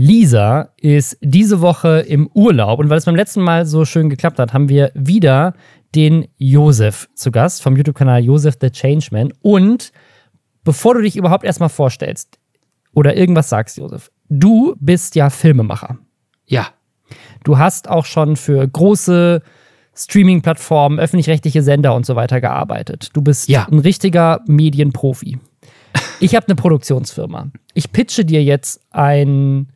Lisa ist diese Woche im Urlaub und weil es beim letzten Mal so schön geklappt hat, haben wir wieder den Josef zu Gast vom YouTube-Kanal Josef the Changeman. Und bevor du dich überhaupt erstmal vorstellst oder irgendwas sagst, Josef, du bist ja Filmemacher. Ja. Du hast auch schon für große Streaming-Plattformen, öffentlich-rechtliche Sender und so weiter gearbeitet. Du bist Ja. ein richtiger Medienprofi. Ich habe eine Produktionsfirma. Ich pitche dir jetzt ein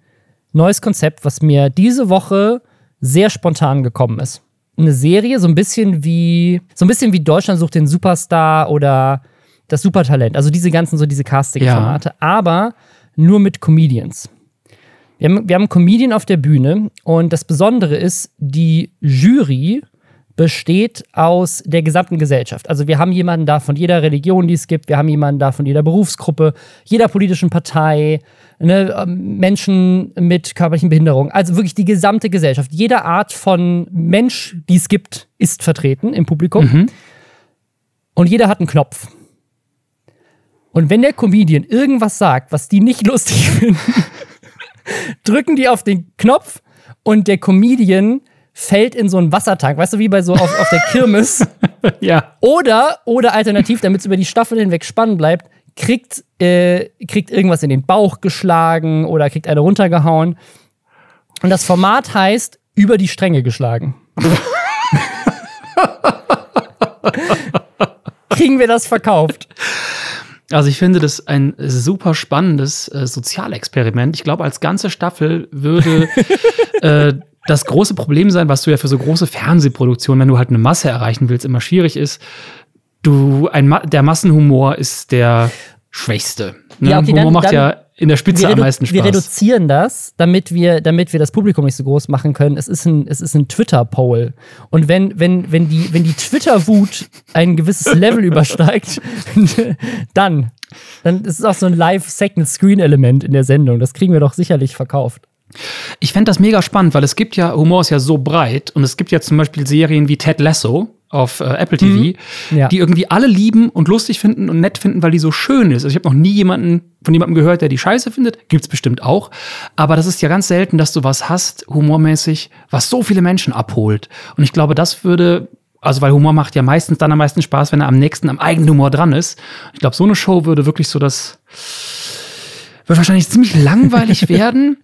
neues Konzept, was mir diese Woche sehr spontan gekommen ist. Eine Serie, so ein bisschen wie, so ein bisschen wie Deutschland sucht den Superstar oder das Supertalent. Also diese ganzen, so diese Casting-Formate, aber nur mit Comedians. Wir haben, wir haben einen Comedian auf der Bühne und das Besondere ist, die Jury besteht aus der gesamten Gesellschaft. Also wir haben jemanden da von jeder Religion, die es gibt, wir haben jemanden da von jeder Berufsgruppe, jeder politischen Partei, ne, ähm, Menschen mit körperlichen Behinderungen. Also wirklich die gesamte Gesellschaft. Jede Art von Mensch, die es gibt, ist vertreten im Publikum. Und jeder hat einen Knopf. Und wenn der Comedian irgendwas sagt, was die nicht lustig finden, drücken die auf den Knopf und der Comedian fällt in so einen Wassertank, weißt du, wie bei so auf, auf der Kirmes. Ja. Oder, oder alternativ, damit es über die Staffel hinweg spannend bleibt, kriegt, äh, kriegt irgendwas in den Bauch geschlagen oder kriegt eine runtergehauen. Und das Format heißt über die Stränge geschlagen. Kriegen wir das verkauft? Also ich finde das ein super spannendes äh, Sozialexperiment. Ich glaube, als ganze Staffel würde äh, das große Problem sein, was du ja für so große Fernsehproduktionen, wenn du halt eine Masse erreichen willst, immer schwierig ist. Du, ein Ma der Massenhumor ist der schwächste. Ne? Ja, okay, Humor dann- macht dann- ja in der Spitze wir, am meisten wir Spaß. reduzieren das, damit wir, damit wir das Publikum nicht so groß machen können. Es ist ein, es ist ein Twitter-Poll. Und wenn, wenn, wenn die, wenn die Twitter-Wut ein gewisses Level übersteigt, dann, dann ist es auch so ein Live-Second-Screen-Element in der Sendung. Das kriegen wir doch sicherlich verkauft. Ich fände das mega spannend, weil es gibt ja, Humor ist ja so breit und es gibt ja zum Beispiel Serien wie Ted Lasso auf äh, Apple TV, Mhm. Ja. die irgendwie alle lieben und lustig finden und nett finden, weil die so schön ist. Also ich habe noch nie jemanden von jemandem gehört, der die scheiße findet. Gibt's bestimmt auch. Aber das ist ja ganz selten, dass du was hast, humormäßig, was so viele Menschen abholt. Und ich glaube, das würde also weil Humor macht ja meistens dann am meisten Spaß, wenn er am nächsten am eigenen Humor dran ist. Ich glaube, so eine Show würde wirklich so das wird wahrscheinlich ziemlich langweilig werden.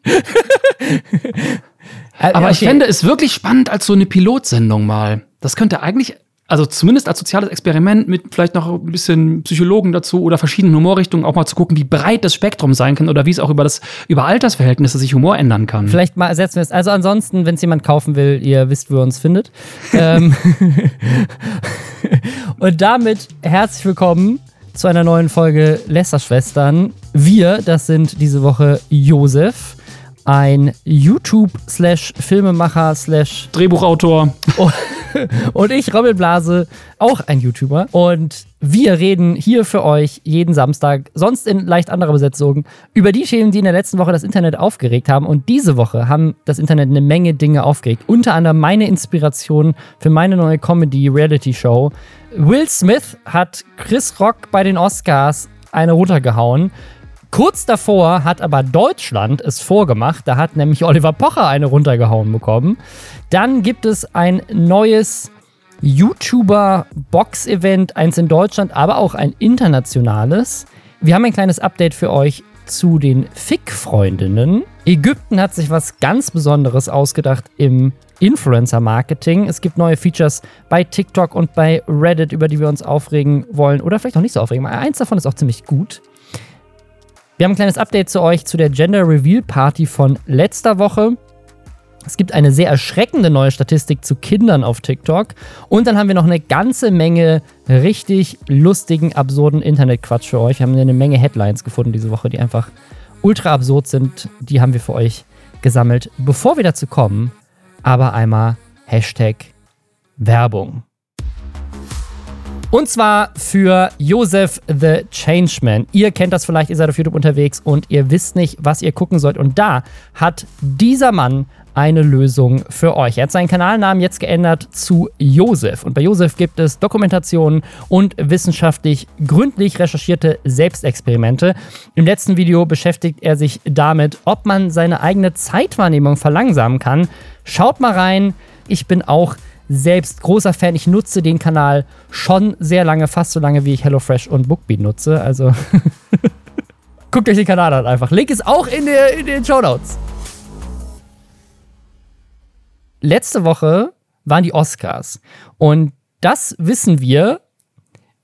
Aber ich fände es wirklich spannend als so eine Pilotsendung mal. Das könnte eigentlich, also zumindest als soziales Experiment mit vielleicht noch ein bisschen Psychologen dazu oder verschiedenen Humorrichtungen auch mal zu gucken, wie breit das Spektrum sein kann oder wie es auch über das, über Altersverhältnisse sich Humor ändern kann. Vielleicht mal ersetzen wir es. Also ansonsten, wenn es jemand kaufen will, ihr wisst, wo ihr uns findet. ähm Und damit herzlich willkommen zu einer neuen Folge Lästerschwestern. Wir, das sind diese Woche Josef, ein YouTube-Slash-Filmemacher slash Drehbuchautor. und ich, Robin Blase, auch ein YouTuber. Und wir reden hier für euch jeden Samstag, sonst in leicht anderer Besetzung, über die Themen, die in der letzten Woche das Internet aufgeregt haben. Und diese Woche haben das Internet eine Menge Dinge aufgeregt. Unter anderem meine Inspiration für meine neue Comedy-Reality-Show. Will Smith hat Chris Rock bei den Oscars eine runtergehauen. Kurz davor hat aber Deutschland es vorgemacht. Da hat nämlich Oliver Pocher eine runtergehauen bekommen. Dann gibt es ein neues YouTuber-Box-Event, eins in Deutschland, aber auch ein internationales. Wir haben ein kleines Update für euch zu den Fick-Freundinnen. Ägypten hat sich was ganz Besonderes ausgedacht im Influencer-Marketing. Es gibt neue Features bei TikTok und bei Reddit, über die wir uns aufregen wollen. Oder vielleicht auch nicht so aufregen. Eins davon ist auch ziemlich gut. Wir haben ein kleines Update zu euch zu der Gender Reveal Party von letzter Woche. Es gibt eine sehr erschreckende neue Statistik zu Kindern auf TikTok. Und dann haben wir noch eine ganze Menge richtig lustigen, absurden Internetquatsch für euch. Wir haben eine Menge Headlines gefunden diese Woche, die einfach ultra absurd sind. Die haben wir für euch gesammelt. Bevor wir dazu kommen, aber einmal Hashtag Werbung. Und zwar für Joseph the Changeman. Ihr kennt das vielleicht, ihr seid auf YouTube unterwegs und ihr wisst nicht, was ihr gucken sollt. Und da hat dieser Mann eine Lösung für euch. Er hat seinen Kanalnamen jetzt geändert zu Josef. Und bei Josef gibt es Dokumentationen und wissenschaftlich gründlich recherchierte Selbstexperimente. Im letzten Video beschäftigt er sich damit, ob man seine eigene Zeitwahrnehmung verlangsamen kann. Schaut mal rein. Ich bin auch selbst großer Fan. Ich nutze den Kanal schon sehr lange, fast so lange, wie ich HelloFresh und Bookbeat nutze. Also guckt euch den Kanal an einfach. Link ist auch in, der, in den Show Notes letzte Woche waren die Oscars. Und das wissen wir,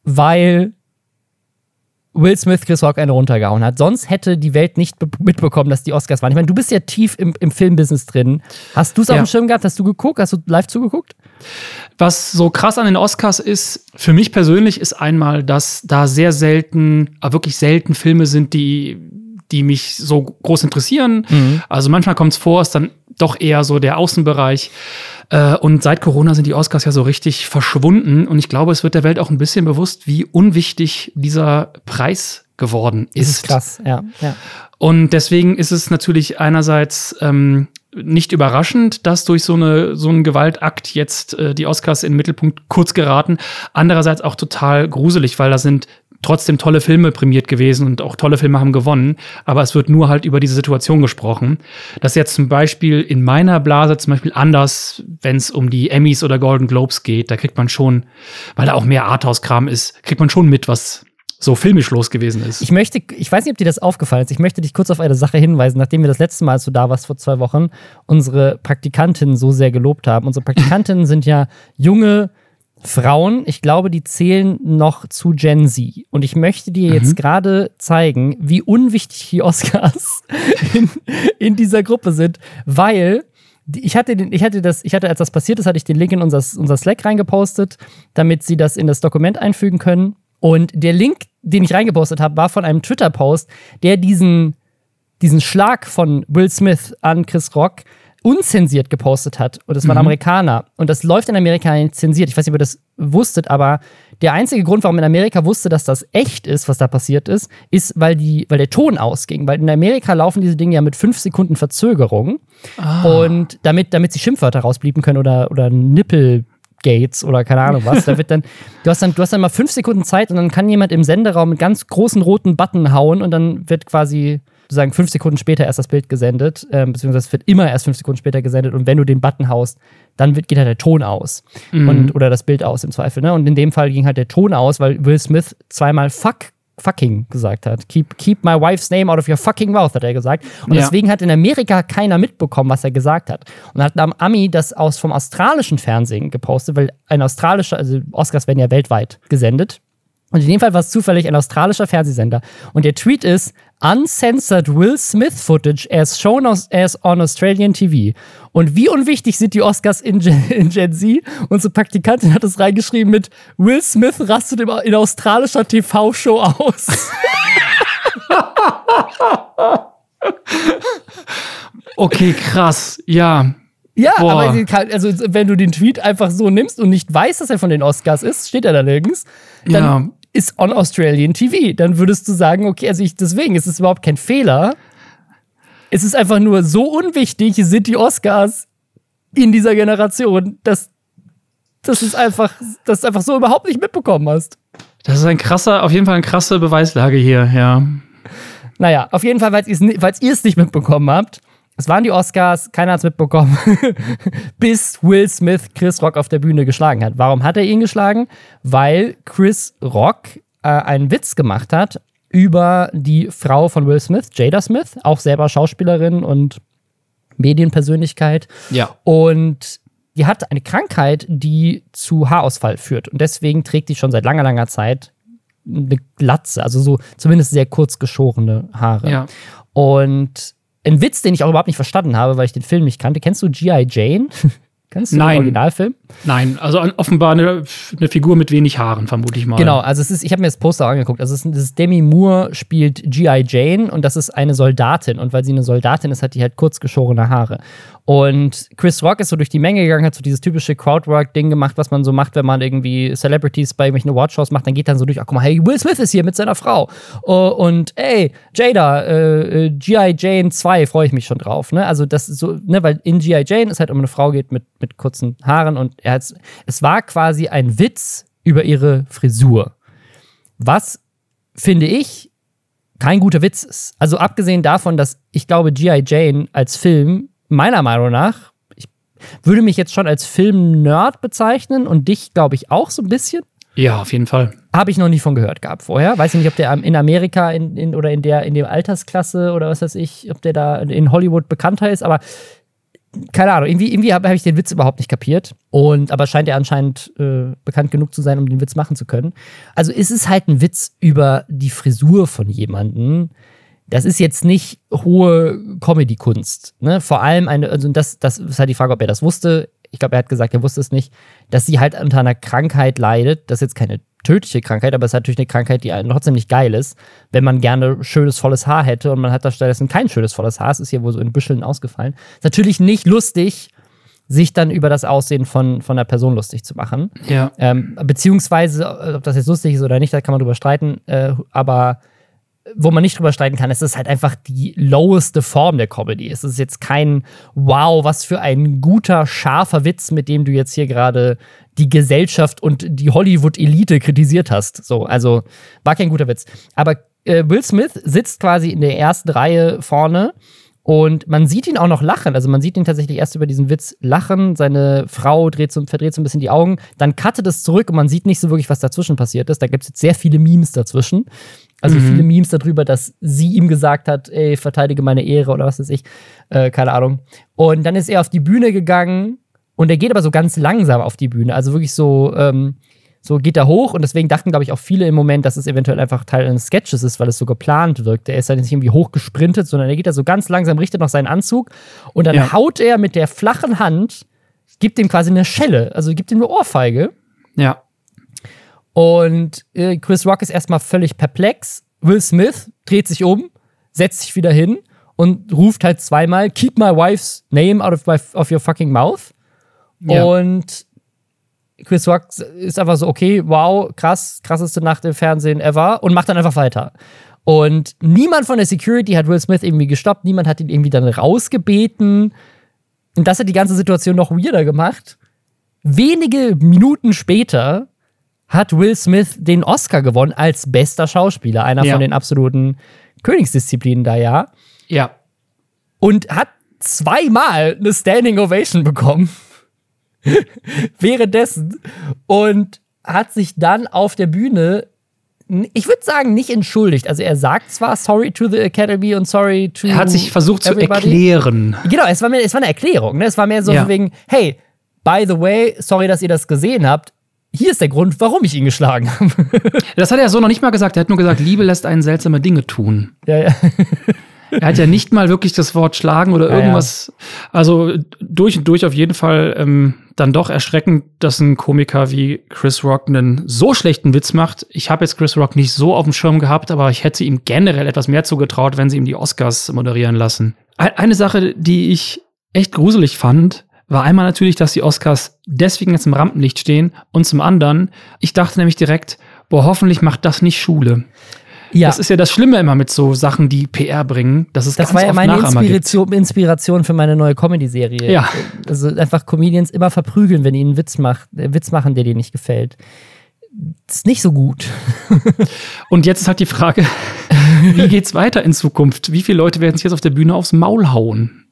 weil Will Smith Chris Rock eine runtergehauen hat. Sonst hätte die Welt nicht mitbekommen, dass die Oscars waren. Ich meine, du bist ja tief im, im Filmbusiness drin. Hast du es ja. auf dem Schirm gehabt? Hast du geguckt? Hast du live zugeguckt? Was so krass an den Oscars ist, für mich persönlich, ist einmal, dass da sehr selten, aber wirklich selten Filme sind, die, die mich so groß interessieren. Mhm. Also manchmal kommt es vor, ist dann doch eher so der Außenbereich. Äh, und seit Corona sind die Oscars ja so richtig verschwunden. Und ich glaube, es wird der Welt auch ein bisschen bewusst, wie unwichtig dieser Preis geworden ist. Das ist krass, ja. ja. Und deswegen ist es natürlich einerseits ähm, nicht überraschend, dass durch so, eine, so einen Gewaltakt jetzt äh, die Oscars in den Mittelpunkt kurz geraten. Andererseits auch total gruselig, weil da sind trotzdem tolle Filme prämiert gewesen und auch tolle Filme haben gewonnen, aber es wird nur halt über diese Situation gesprochen. Das ist jetzt zum Beispiel in meiner Blase zum Beispiel anders, wenn es um die Emmys oder Golden Globes geht. Da kriegt man schon, weil da auch mehr Arthouse-Kram ist, kriegt man schon mit, was so filmisch los gewesen ist. Ich möchte, ich weiß nicht, ob dir das aufgefallen ist, ich möchte dich kurz auf eine Sache hinweisen, nachdem wir das letzte Mal, als du da warst vor zwei Wochen, unsere Praktikantinnen so sehr gelobt haben. Unsere Praktikantinnen sind ja junge, Frauen, ich glaube, die zählen noch zu Gen Z. Und ich möchte dir mhm. jetzt gerade zeigen, wie unwichtig die Oscars in, in dieser Gruppe sind, weil ich hatte, den, ich hatte das, ich hatte, als das passiert ist, hatte ich den Link in unser, unser Slack reingepostet, damit sie das in das Dokument einfügen können. Und der Link, den ich reingepostet habe, war von einem Twitter-Post, der diesen, diesen Schlag von Will Smith an Chris Rock unzensiert gepostet hat. Und das war ein mhm. Amerikaner. Und das läuft in Amerika nicht zensiert. Ich weiß nicht, ob ihr das wusstet, aber der einzige Grund, warum in Amerika wusste, dass das echt ist, was da passiert ist, ist, weil, die, weil der Ton ausging. Weil in Amerika laufen diese Dinge ja mit fünf Sekunden Verzögerung. Ah. Und damit, damit sie Schimpfwörter rausblieben können oder, oder Nippel. Gates oder keine Ahnung was. Da wird dann, du hast dann, du hast dann mal fünf Sekunden Zeit und dann kann jemand im Senderaum einen ganz großen roten Button hauen und dann wird quasi sozusagen fünf Sekunden später erst das Bild gesendet, ähm, beziehungsweise es wird immer erst fünf Sekunden später gesendet und wenn du den Button haust, dann wird, geht halt der Ton aus mhm. und, oder das Bild aus im Zweifel. Ne? Und in dem Fall ging halt der Ton aus, weil Will Smith zweimal Fuck fucking gesagt hat. Keep, keep my wife's name out of your fucking mouth, hat er gesagt. Und ja. deswegen hat in Amerika keiner mitbekommen, was er gesagt hat. Und hat am Ami das aus vom australischen Fernsehen gepostet, weil ein australischer, also Oscars werden ja weltweit gesendet. Und in dem Fall war es zufällig ein australischer Fernsehsender. Und der Tweet ist Uncensored Will Smith Footage as shown as on Australian TV. Und wie unwichtig sind die Oscars in Gen, in Gen Z? Unsere Praktikantin hat es reingeschrieben mit Will Smith rastet in australischer TV-Show aus. okay, krass. Ja, ja, Boah. aber also, wenn du den Tweet einfach so nimmst und nicht weißt, dass er von den Oscars ist, steht er da nirgends, dann ja ist on Australian TV. Dann würdest du sagen, okay, also ich, deswegen ist es überhaupt kein Fehler. Es ist einfach nur so unwichtig, sind die Oscars in dieser Generation, dass, dass, es einfach, dass du einfach so überhaupt nicht mitbekommen hast. Das ist ein krasser, auf jeden Fall eine krasse Beweislage hier, ja. Naja, auf jeden Fall, falls ihr es nicht mitbekommen habt, es waren die Oscars, keiner hat es mitbekommen, bis Will Smith Chris Rock auf der Bühne geschlagen hat. Warum hat er ihn geschlagen? Weil Chris Rock äh, einen Witz gemacht hat über die Frau von Will Smith, Jada Smith, auch selber Schauspielerin und Medienpersönlichkeit. Ja. Und die hat eine Krankheit, die zu Haarausfall führt. Und deswegen trägt die schon seit langer, langer Zeit eine Glatze, also so zumindest sehr kurz geschorene Haare. Ja. Und ein Witz, den ich auch überhaupt nicht verstanden habe, weil ich den Film nicht kannte. Kennst du G.I. Jane? Kennst du Nein. den Originalfilm? Nein, also offenbar eine, eine Figur mit wenig Haaren, vermute ich mal. Genau, also es ist, ich habe mir das Poster angeguckt. Also es ist, das ist Demi Moore spielt G.I. Jane und das ist eine Soldatin. Und weil sie eine Soldatin ist, hat die halt kurz geschorene Haare. Und Chris Rock ist so durch die Menge gegangen, hat so dieses typische Crowdwork-Ding gemacht, was man so macht, wenn man irgendwie Celebrities bei irgendwelchen Awardshows macht. Dann geht dann so durch, ach guck mal, hey, Will Smith ist hier mit seiner Frau. Oh, und ey, Jada, äh, äh, G.I. Jane 2, freue ich mich schon drauf. Ne? Also das ist so, ne, weil in G.I. Jane es halt um eine Frau geht mit, mit kurzen Haaren und er hat's, es war quasi ein Witz über ihre Frisur. Was, finde ich, kein guter Witz ist. Also abgesehen davon, dass ich glaube, G.I. Jane als Film, meiner Meinung nach, ich würde mich jetzt schon als Film-Nerd bezeichnen und dich, glaube ich, auch so ein bisschen. Ja, auf jeden Fall. Habe ich noch nie von gehört gehabt vorher. Weiß ich nicht, ob der in Amerika in, in, oder in der, in der Altersklasse oder was weiß ich, ob der da in Hollywood bekannter ist, aber keine Ahnung, irgendwie, irgendwie habe hab ich den Witz überhaupt nicht kapiert. Und aber scheint er anscheinend äh, bekannt genug zu sein, um den Witz machen zu können. Also es ist halt ein Witz über die Frisur von jemandem. Das ist jetzt nicht hohe Comedy-Kunst. Ne? Vor allem eine, also das, das ist halt die Frage, ob er das wusste. Ich glaube, er hat gesagt, er wusste es nicht, dass sie halt unter einer Krankheit leidet. Das ist jetzt keine tödliche Krankheit, aber es ist natürlich eine Krankheit, die trotzdem nicht geil ist, wenn man gerne schönes, volles Haar hätte und man hat da stattdessen kein schönes, volles Haar. Es ist hier wohl so in Büscheln ausgefallen. Ist natürlich nicht lustig, sich dann über das Aussehen von, von einer Person lustig zu machen. Ja. Ähm, beziehungsweise, ob das jetzt lustig ist oder nicht, da kann man drüber streiten. Äh, aber wo man nicht drüber streiten kann, ist es halt einfach die loweste Form der Comedy. Es ist jetzt kein Wow, was für ein guter, scharfer Witz, mit dem du jetzt hier gerade die Gesellschaft und die Hollywood-Elite kritisiert hast. So, also war kein guter Witz. Aber äh, Will Smith sitzt quasi in der ersten Reihe vorne und man sieht ihn auch noch lachen. Also man sieht ihn tatsächlich erst über diesen Witz lachen. Seine Frau dreht so, verdreht so ein bisschen die Augen. Dann cuttet es zurück und man sieht nicht so wirklich, was dazwischen passiert ist. Da gibt es jetzt sehr viele Memes dazwischen. Also viele Memes darüber, dass sie ihm gesagt hat, ey, verteidige meine Ehre oder was weiß ich. Äh, keine Ahnung. Und dann ist er auf die Bühne gegangen und er geht aber so ganz langsam auf die Bühne. Also wirklich so, ähm, so geht er hoch und deswegen dachten, glaube ich, auch viele im Moment, dass es eventuell einfach Teil eines Sketches ist, weil es so geplant wirkt. Er ist dann nicht irgendwie hochgesprintet, sondern er geht da so ganz langsam, richtet noch seinen Anzug und dann Ja. haut er mit der flachen Hand, gibt ihm quasi eine Schelle, also gibt ihm eine Ohrfeige. Ja. Und äh, Chris Rock ist erstmal völlig perplex. Will Smith dreht sich um, setzt sich wieder hin und ruft halt zweimal: Keep my wife's name out of, my, of your fucking mouth. Ja. Und Chris Rock ist einfach so: Okay, wow, krass, krasseste Nacht im Fernsehen ever und macht dann einfach weiter. Und niemand von der Security hat Will Smith irgendwie gestoppt, niemand hat ihn irgendwie dann rausgebeten. Und das hat die ganze Situation noch weirder gemacht. Wenige Minuten später hat Will Smith den Oscar gewonnen als bester Schauspieler, einer Ja. von den absoluten Königsdisziplinen da ja. Ja. Und hat zweimal eine Standing Ovation bekommen. Währenddessen. Und hat sich dann auf der Bühne, ich würde sagen, nicht entschuldigt. Also er sagt zwar sorry to the Academy und sorry to. Er hat sich versucht zu everybody. erklären. Genau, es war, mehr, es war eine Erklärung. Ne? Es war mehr so Ja. wegen, hey, by the way, sorry, dass ihr das gesehen habt. Hier ist der Grund, warum ich ihn geschlagen habe. Das hat er so noch nicht mal gesagt. Er hat nur gesagt, Liebe lässt einen seltsame Dinge tun. ja, ja. Er hat ja nicht mal wirklich das Wort schlagen oder Ja, irgendwas. Also durch und durch auf jeden Fall ähm, dann doch erschreckend, dass ein Komiker wie Chris Rock einen so schlechten Witz macht. Ich habe jetzt Chris Rock nicht so auf dem Schirm gehabt, aber ich hätte ihm generell etwas mehr zugetraut, wenn sie ihm die Oscars moderieren lassen. Ein- Eine Sache, die ich echt gruselig fand, war einmal natürlich, dass die Oscars deswegen jetzt im Rampenlicht stehen und zum anderen, ich dachte nämlich direkt, boah, hoffentlich macht das nicht Schule. ja. Das ist ja das Schlimme immer mit so Sachen, die PR bringen. dass es Das ganz war ja oft meine. Inspiration, Inspiration für meine neue Comedy-Serie. Ja. Also einfach Comedians immer verprügeln, wenn ihnen einen Witz, macht, äh, Witz machen, der dir nicht gefällt. Das ist nicht so gut. Und jetzt ist halt die Frage, wie geht's weiter in Zukunft? Wie viele Leute werden sich jetzt auf der Bühne aufs Maul hauen?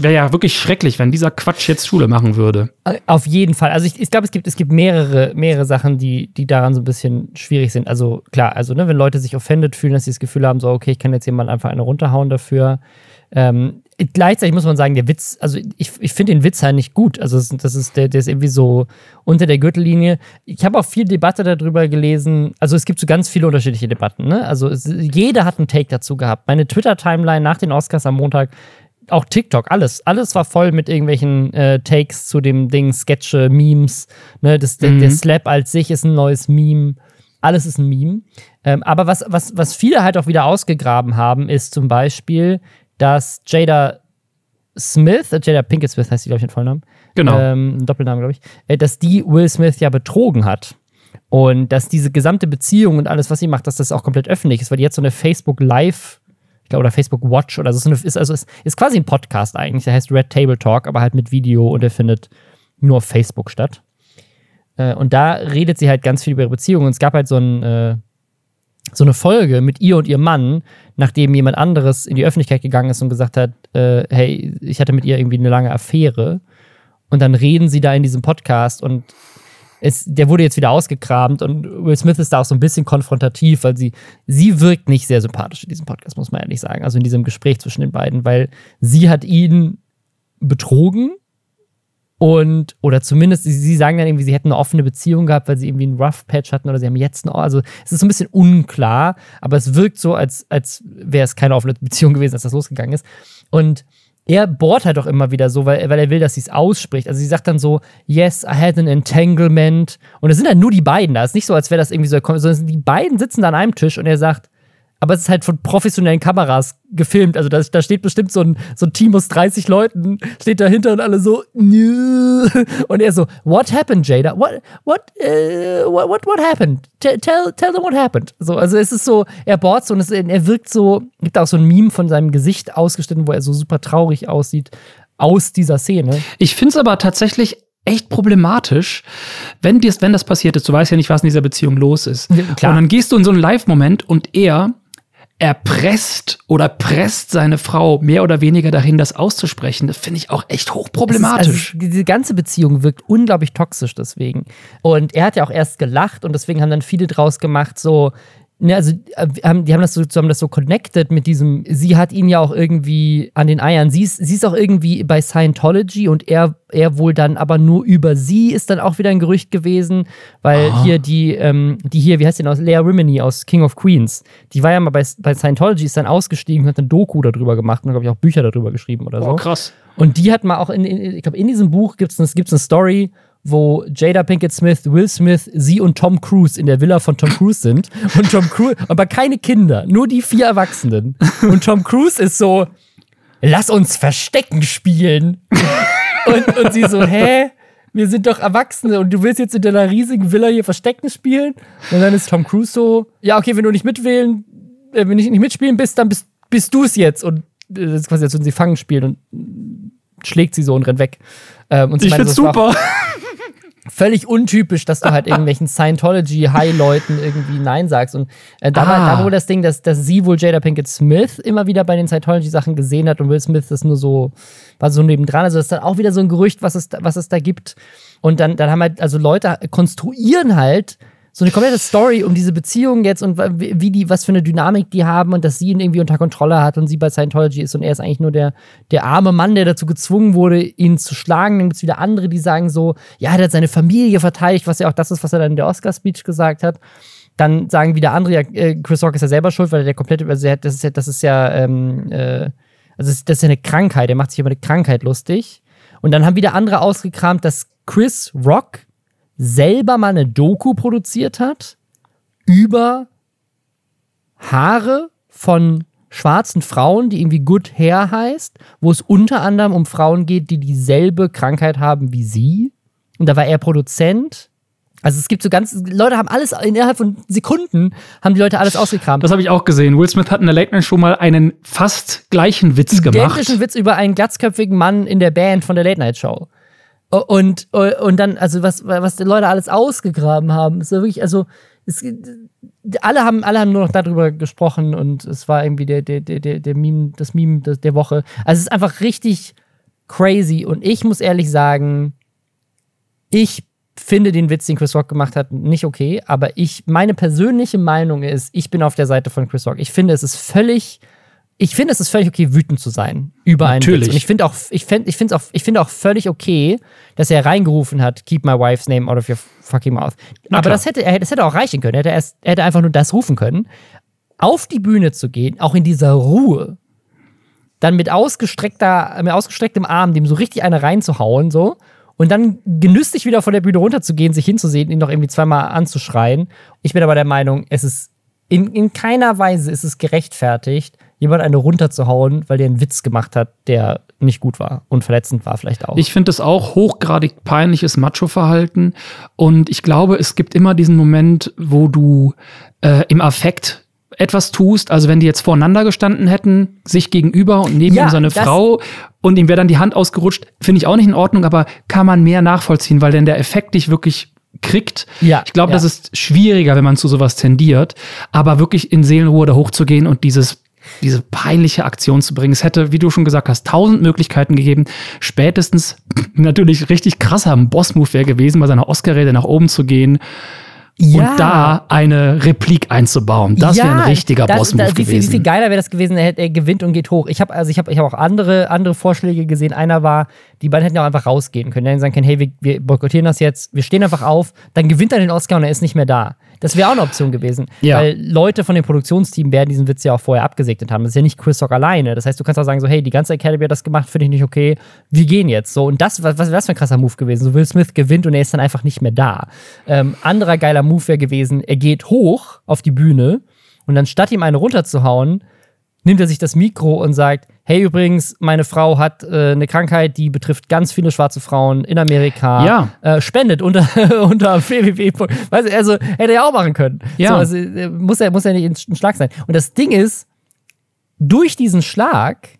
Wäre ja wirklich schrecklich, wenn dieser Quatsch jetzt Schule machen würde. Auf jeden Fall. Also ich, ich glaube, es gibt, es gibt mehrere, mehrere Sachen, die, die daran so ein bisschen schwierig sind. Also klar, also ne, wenn Leute sich offended fühlen, dass sie das Gefühl haben, so, okay, ich kann jetzt jemand einfach eine runterhauen dafür. Ähm, gleichzeitig muss man sagen, der Witz, also ich, ich finde den Witz halt nicht gut. Also das, das ist, der, der ist irgendwie so unter der Gürtellinie. Ich habe auch viel Debatte darüber gelesen. Also es gibt so ganz viele unterschiedliche Debatten. Ne? Also es, jeder hat einen Take dazu gehabt. Meine Twitter-Timeline nach den Oscars am Montag auch TikTok, alles. Alles war voll mit irgendwelchen äh, Takes zu dem Ding, Sketche, Memes. Ne? Das, der, Mhm. der Slap als sich ist ein neues Meme. Alles ist ein Meme. Ähm, aber was, was, was viele halt auch wieder ausgegraben haben, ist zum Beispiel, dass Jada Smith, äh, Jada Pinkett Smith heißt sie, glaube ich, mit Vollnamen. Genau. Ähm, ein Doppelnamen, glaube ich. Äh, dass die Will Smith ja betrogen hat. Und dass diese gesamte Beziehung und alles, was sie macht, dass das auch komplett öffentlich ist, weil die jetzt so eine Facebook Live, ich glaube, oder Facebook Watch oder so, ist, also ist, ist quasi ein Podcast eigentlich, der heißt Red Table Talk, aber halt mit Video und der findet nur auf Facebook statt. Äh, und da redet sie halt ganz viel über ihre Beziehung und es gab halt so ein, äh, so eine Folge mit ihr und ihrem Mann, nachdem jemand anderes in die Öffentlichkeit gegangen ist und gesagt hat, äh, hey, ich hatte mit ihr irgendwie eine lange Affäre. Und dann reden sie da in diesem Podcast und es, der wurde jetzt wieder ausgekramt und Will Smith ist da auch so ein bisschen konfrontativ, weil sie, sie wirkt nicht sehr sympathisch in diesem Podcast, muss man ehrlich sagen. Also in diesem Gespräch zwischen den beiden, weil sie hat ihn betrogen und, oder zumindest, sie, sagen dann irgendwie, sie hätten eine offene Beziehung gehabt, weil sie irgendwie einen Rough Patch hatten oder sie haben jetzt eine, also es ist so ein bisschen unklar, aber es wirkt so, als, als wäre es keine offene Beziehung gewesen, als das losgegangen ist. Und er bohrt halt auch immer wieder so, weil, weil er will, dass sie es ausspricht. Also sie sagt dann so, yes, I had an entanglement. Und es sind halt nur die beiden da. Es ist nicht so, als wäre das irgendwie so, sondern die beiden sitzen da an einem Tisch und er sagt, aber es ist halt von professionellen Kameras gefilmt. Also da, da steht bestimmt so ein, so ein Team aus 30 Leuten, steht dahinter und alle so, "Nö." und er so, what happened, Jada? What, what, äh, what, what, what happened? Tell, tell, tell them what happened. So, also es ist so, er bohrt so und es, er wirkt so, gibt auch so ein Meme von seinem Gesicht ausgeschnitten, wo er so super traurig aussieht aus dieser Szene. Ich finde es aber tatsächlich echt problematisch, wenn, dies, wenn das passiert ist. Du weißt ja nicht, was in dieser Beziehung los ist. Ja, klar. Und dann gehst du in so einen Live-Moment und er erpresst oder presst seine Frau mehr oder weniger dahin, das auszusprechen. Das finde ich auch echt hochproblematisch. Also, diese ganze Beziehung wirkt unglaublich toxisch deswegen. Und er hat ja auch erst gelacht und deswegen haben dann viele draus gemacht, so, ne, also äh, haben, die haben das so, haben das so connected mit diesem, sie hat ihn ja auch irgendwie an den Eiern. Sie ist, sie ist auch irgendwie bei Scientology und er, er wohl dann aber nur über sie ist dann auch wieder ein Gerücht gewesen, weil Ah. hier die, ähm, die hier, wie heißt die denn aus, Lea Rimini aus King of Queens, die war ja mal bei, bei Scientology, ist dann ausgestiegen und hat eine Doku darüber gemacht und glaube ich auch Bücher darüber geschrieben oder so. oh, krass. Und die hat mal auch in, in ich glaube, in diesem Buch gibt es gibt's eine Story, wo Jada Pinkett Smith, Will Smith, sie und Tom Cruise in der Villa von Tom Cruise sind. Und Tom Cruise, aber keine Kinder, nur die vier Erwachsenen. Und Tom Cruise ist so, lass uns Verstecken spielen. Und, und sie so, hä? Wir sind doch Erwachsene und du willst jetzt in deiner riesigen Villa hier Verstecken spielen? Und dann ist Tom Cruise so, ja, okay, wenn du nicht mitwählen, äh, wenn du nicht mitspielen bist, dann bist, bist du es jetzt. Und äh, das ist quasi, als würden sie fangen spielen und schlägt sie so und rennt weg. Ähm, und sie Ich find's auch super. Völlig untypisch, dass du halt irgendwelchen Scientology-High-Leuten irgendwie Nein sagst. Und äh, da, war, Ah. da wohl das Ding, dass, dass sie wohl Jada Pinkett Smith immer wieder bei den Scientology-Sachen gesehen hat und Will Smith das nur so, war so nebendran. Also das ist dann auch wieder so ein Gerücht, was es, da- was es da gibt. Und dann, dann haben halt, also Leute konstruieren halt so eine komplette Story um diese Beziehung jetzt und wie die, was für eine Dynamik die haben und dass sie ihn irgendwie unter Kontrolle hat und sie bei Scientology ist und er ist eigentlich nur der, der arme Mann, der dazu gezwungen wurde, ihn zu schlagen. Dann gibt es wieder andere, die sagen so, ja, er hat seine Familie verteidigt, was ja auch das ist, was er dann in der Oscar-Speech gesagt hat. Dann sagen wieder andere, ja, äh, Chris Rock ist ja selber schuld, weil der komplette, also er das ist ja, das ist ja, ähm, äh, also das ist ja eine Krankheit, er macht sich über eine Krankheit lustig. Und dann haben wieder andere ausgekramt, dass Chris Rock selber mal eine Doku produziert hat über Haare von schwarzen Frauen, die irgendwie Good Hair heißt, wo es unter anderem um Frauen geht, die dieselbe Krankheit haben wie sie. Und da war er Produzent. Also es gibt so ganz, Leute haben alles, innerhalb von Sekunden haben die Leute alles ausgekramt. Das habe ich auch gesehen. Will Smith hat in der Late Night Show mal einen fast gleichen Witz gemacht. identischen Witz über einen glatzköpfigen Mann in der Band von der Late Night Show. Und, und dann, also was, was die Leute alles ausgegraben haben, ist ja wirklich, also es, alle, haben, alle haben nur noch darüber gesprochen und es war irgendwie der, der, der, der, Meme, das Meme der, der Woche. Also es ist einfach richtig crazy und ich muss ehrlich sagen, ich finde den Witz, den Chris Rock gemacht hat, nicht okay, aber ich, meine persönliche Meinung ist, ich bin auf der Seite von Chris Rock. Ich finde, es ist völlig, ich finde, es ist völlig okay, wütend zu sein über einen Natürlich. Witz. Und ich finde auch, ich finde, ich finde auch, ich finde auch völlig okay, dass er reingerufen hat, keep my wife's name out of your fucking mouth. Na aber klar. das hätte, er, das hätte auch reichen können. Er hätte, erst, er hätte einfach nur das rufen können. Auf die Bühne zu gehen, auch in dieser Ruhe, dann mit ausgestreckter, mit ausgestrecktem Arm dem so richtig eine reinzuhauen, so. Und dann genüsslich wieder von der Bühne runterzugehen, sich hinzusehen, ihn noch irgendwie zweimal anzuschreien. Ich bin aber der Meinung, es ist in, in keiner Weise ist es gerechtfertigt, jemand eine runterzuhauen, weil der einen Witz gemacht hat, der nicht gut war und verletzend war vielleicht auch. Ich finde es auch hochgradig peinliches Macho-Verhalten. Und ich glaube, es gibt immer diesen Moment, wo du äh, im Affekt etwas tust, also wenn die jetzt voreinander gestanden hätten, sich gegenüber und neben Ja, ihm seine das- Frau und ihm wäre dann die Hand ausgerutscht, finde ich auch nicht in Ordnung, aber kann man mehr nachvollziehen, weil denn der Effekt dich wirklich kriegt. Ja, ich glaube, ja. das ist schwieriger, wenn man zu sowas tendiert, aber wirklich in Seelenruhe da hochzugehen und dieses diese peinliche Aktion zu bringen. Es hätte, wie du schon gesagt hast, tausend Möglichkeiten gegeben. Spätestens natürlich richtig krasser Boss-Move wäre gewesen, bei seiner Oscar-Rede nach oben zu gehen Ja. und da eine Replik einzubauen. Das wäre ein richtiger Boss-Move das- wie, viel, wie gewesen. viel geiler wäre das gewesen, er, er gewinnt und geht hoch. Ich habe also ich habe ich hab auch andere, andere Vorschläge gesehen. Einer war, die beiden hätten ja auch einfach rausgehen können. Die hätten sagen können, hey, wir, wir boykottieren das jetzt, wir stehen einfach auf, dann gewinnt er den Oscar und er ist nicht mehr da. Das wäre auch eine Option gewesen. Ja. Weil Leute von dem Produktionsteam werden diesen Witz ja auch vorher abgesegnet haben. Das ist ja nicht Chris Rock alleine. Das heißt, du kannst auch sagen, so, hey, die ganze Academy hat das gemacht, finde ich nicht okay. Wir gehen jetzt. So, und das, was, was wäre das für ein krasser Move gewesen? So, Will Smith gewinnt und er ist dann einfach nicht mehr da. Ähm, anderer geiler Move wäre gewesen, er geht hoch auf die Bühne und dann statt ihm eine runterzuhauen, nimmt er sich das Mikro und sagt, hey übrigens, meine Frau hat äh, eine Krankheit, die betrifft ganz viele schwarze Frauen in Amerika. Ja. Äh, spendet unter, unter www. Weißt du, also hätte er ja auch machen können. Ja. So, also, äh, muss, er, muss er nicht ein Schlag sein. Und das Ding ist, durch diesen Schlag